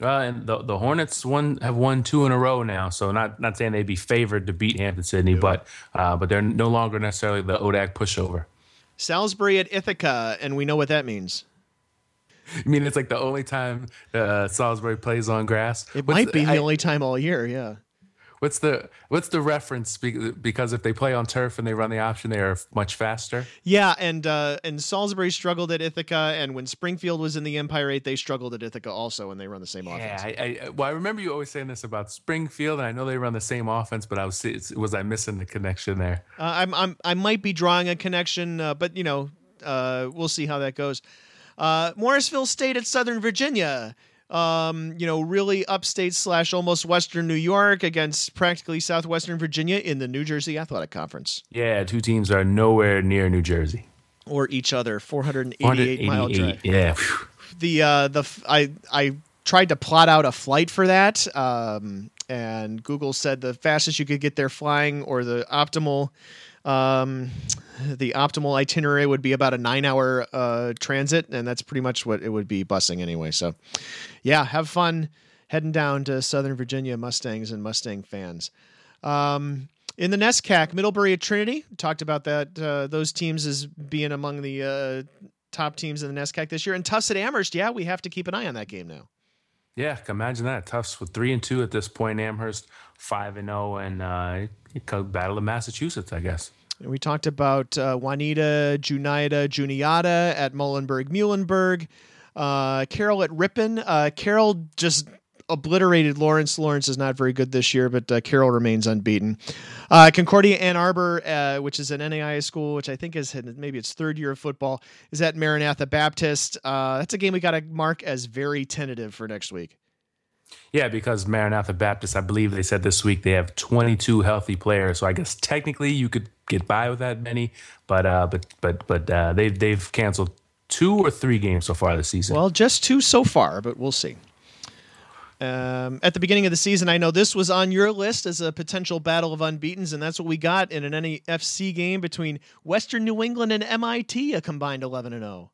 S7: Well, and the the Hornets won have won two in a row now, so not not saying they'd be favored to beat Hampden Sydney, yeah. but uh, but they're no longer necessarily the ODAC pushover.
S5: Salisbury at Ithaca, and we know what that means.
S7: I mean, it's like the only time uh, Salisbury plays on grass.
S5: It What's might be the, the only time all year. Yeah.
S7: What's the what's the reference? Because if they play on turf and they run the option, they are much faster.
S5: Yeah, and uh, and Salisbury struggled at Ithaca, and when Springfield was in the Empire Eight, they struggled at Ithaca also, and they run the same
S7: yeah,
S5: offense.
S7: I, I, well, I remember you always saying this about Springfield, and I know they run the same offense, but I was was I missing the connection there?
S5: Uh, I'm, I'm I might be drawing a connection, uh, but you know, uh, we'll see how that goes. Uh, Morrisville State at Southern Virginia um, you know, really upstate slash almost Western New York against practically Southwestern Virginia in the New Jersey Athletic Conference.
S7: Yeah, two teams are nowhere near New Jersey
S5: or each other. 488, mile drive.
S7: Yeah.
S5: The uh, the I I tried to plot out a flight for that, um, and Google said the fastest you could get there flying or the optimal um, the optimal itinerary would be about a nine hour uh, transit, and that's pretty much what it would be busing anyway. So, yeah, have fun heading down to Southern Virginia Mustangs and Mustang fans. Um, in the NESCAC, Middlebury at Trinity talked about that uh, those teams as being among the uh, top teams in the NESCAC this year. And Tufts at Amherst, yeah, we have to keep an eye on that game now.
S7: Yeah, imagine that. Tufts with three and two at this point. Amherst five and zero, oh, and uh, Battle of Massachusetts, I guess.
S5: We talked about uh, Juanita, Junaida, Juniata at Muhlenberg, Muhlenberg. Uh, Carroll at Ripon. Uh, Carroll just obliterated Lawrence. Lawrence is not very good this year, but uh, remains unbeaten. Uh, Concordia Ann Arbor, uh, which is an NAIA school, which I think is maybe its third year of football, is at Maranatha Baptist. Uh, that's a game we got to mark as very tentative for next week.
S7: Yeah, because Maranatha Baptist, I believe they said this week they have 22 healthy players. So I guess technically you could get by with that many, but uh, but but but uh, they they've canceled two or three games so far this season.
S5: Well, just two so far, but we'll see. Um, at the beginning of the season, I know this was on your list as a potential battle of unbeaten's, and that's what we got in an NFC game between Western New England and MIT, a combined 11 and 0.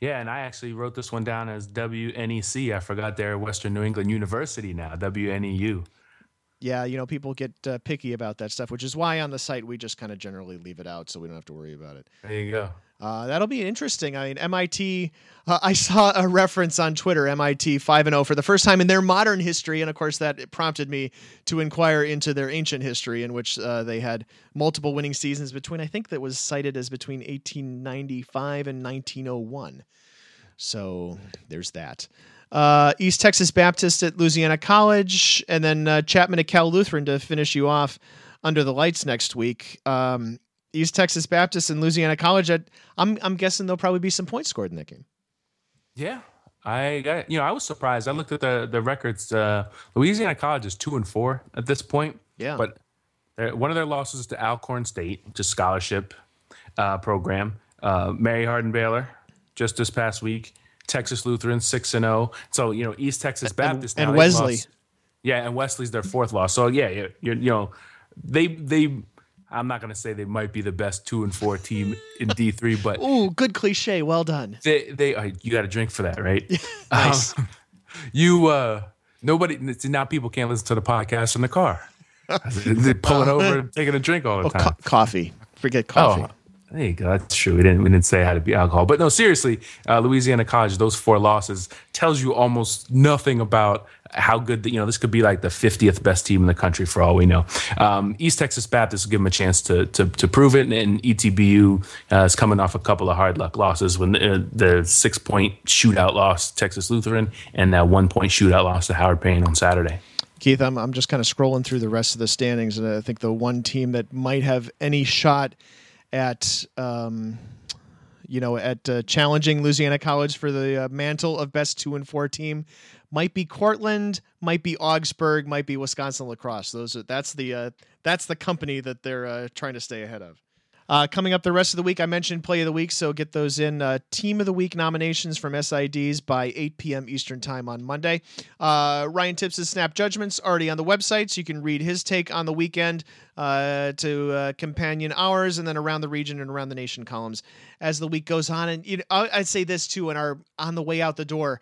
S7: Yeah, and I actually wrote this one down as WNEC. I forgot they're Western New England University now, WNEU.
S5: Yeah, you know, people get uh, picky about that stuff, which is why on the site we just kind of generally leave it out so we don't have to worry about it.
S7: There you go.
S5: Uh, that'll be interesting. I mean, MIT. Uh, I saw a reference on Twitter. MIT five and zero oh for the first time in their modern history, and of course that prompted me to inquire into their ancient history, in which uh, they had multiple winning seasons between. I think that was cited as between 1895 and 1901. So there's that. Uh, East Texas Baptist at Louisiana College, and then uh, Chapman at Cal Lutheran to finish you off under the lights next week. Um, East Texas Baptist and Louisiana College. I'm I'm guessing there'll probably be some points scored in that game.
S7: Yeah, I got you know I was surprised. I looked at the the records. Uh, Louisiana College is two and four at this point.
S5: Yeah,
S7: but one of their losses is to Alcorn State, just scholarship uh, program. Uh, Mary Hardin Baylor just this past week. Texas Lutheran six and zero. Oh. So you know East Texas Baptist
S5: and, and Wesley.
S7: Lost, yeah, and Wesley's their fourth loss. So yeah, you you know they they I'm not going to say they might be the best two and four team in D3, but [LAUGHS]
S5: ooh, good cliche. Well done.
S7: They they uh, you got a drink for that, right? [LAUGHS] nice. Um, [LAUGHS] you uh nobody now people can't listen to the podcast in the car. They're pulling over and taking a drink all the oh, time. Co-
S5: coffee. Forget coffee. Oh,
S7: there you go. That's true. We didn't we didn't say it had to be alcohol, but no, seriously, uh, Louisiana College, those four losses tells you almost nothing about how good. The, you know, this could be like the 50th best team in the country for all we know. Um, East Texas Baptist will give them a chance to to, to prove it, and, and ETBU uh, is coming off a couple of hard luck losses when the, uh, the six point shootout loss Texas Lutheran and that one point shootout loss to Howard Payne on Saturday.
S5: Keith, I'm I'm just kind of scrolling through the rest of the standings, and I think the one team that might have any shot at um, you know at uh, challenging Louisiana College for the uh, mantle of best two and four team might be Cortland, might be Augsburg, might be Wisconsin La Crosse. Those are that's the uh, that's the company that they're uh, trying to stay ahead of. Uh, coming up the rest of the week, I mentioned play of the week, so get those in. Uh, team of the week nominations from SIDs by 8 p.m. Eastern time on Monday. Uh, Ryan Tipps' snap judgments already on the website, so you can read his take on the weekend uh, to uh, companion ours, and then around the region and around the nation columns as the week goes on. And you know, I'd say this too, in our on the way out the door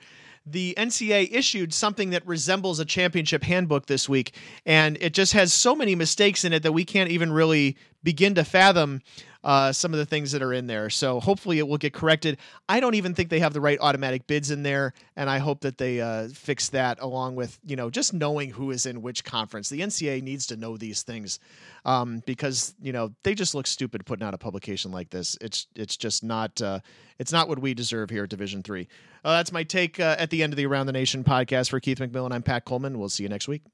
S5: the NCA issued something that resembles a championship handbook this week, and it just has so many mistakes in it that we can't even really begin to fathom uh, some of the things that are in there. So hopefully it will get corrected. I don't even think they have the right automatic bids in there, and I hope that they uh, fix that along with you know just knowing who is in which conference. The NCA needs to know these things um, because you know they just look stupid putting out a publication like this. It's it's just not uh, it's not what we deserve here at Division Three. Uh, that's my take uh, at the end of the Around the Nation podcast for Keith McMillan. I'm Pat Coleman. We'll see you next week.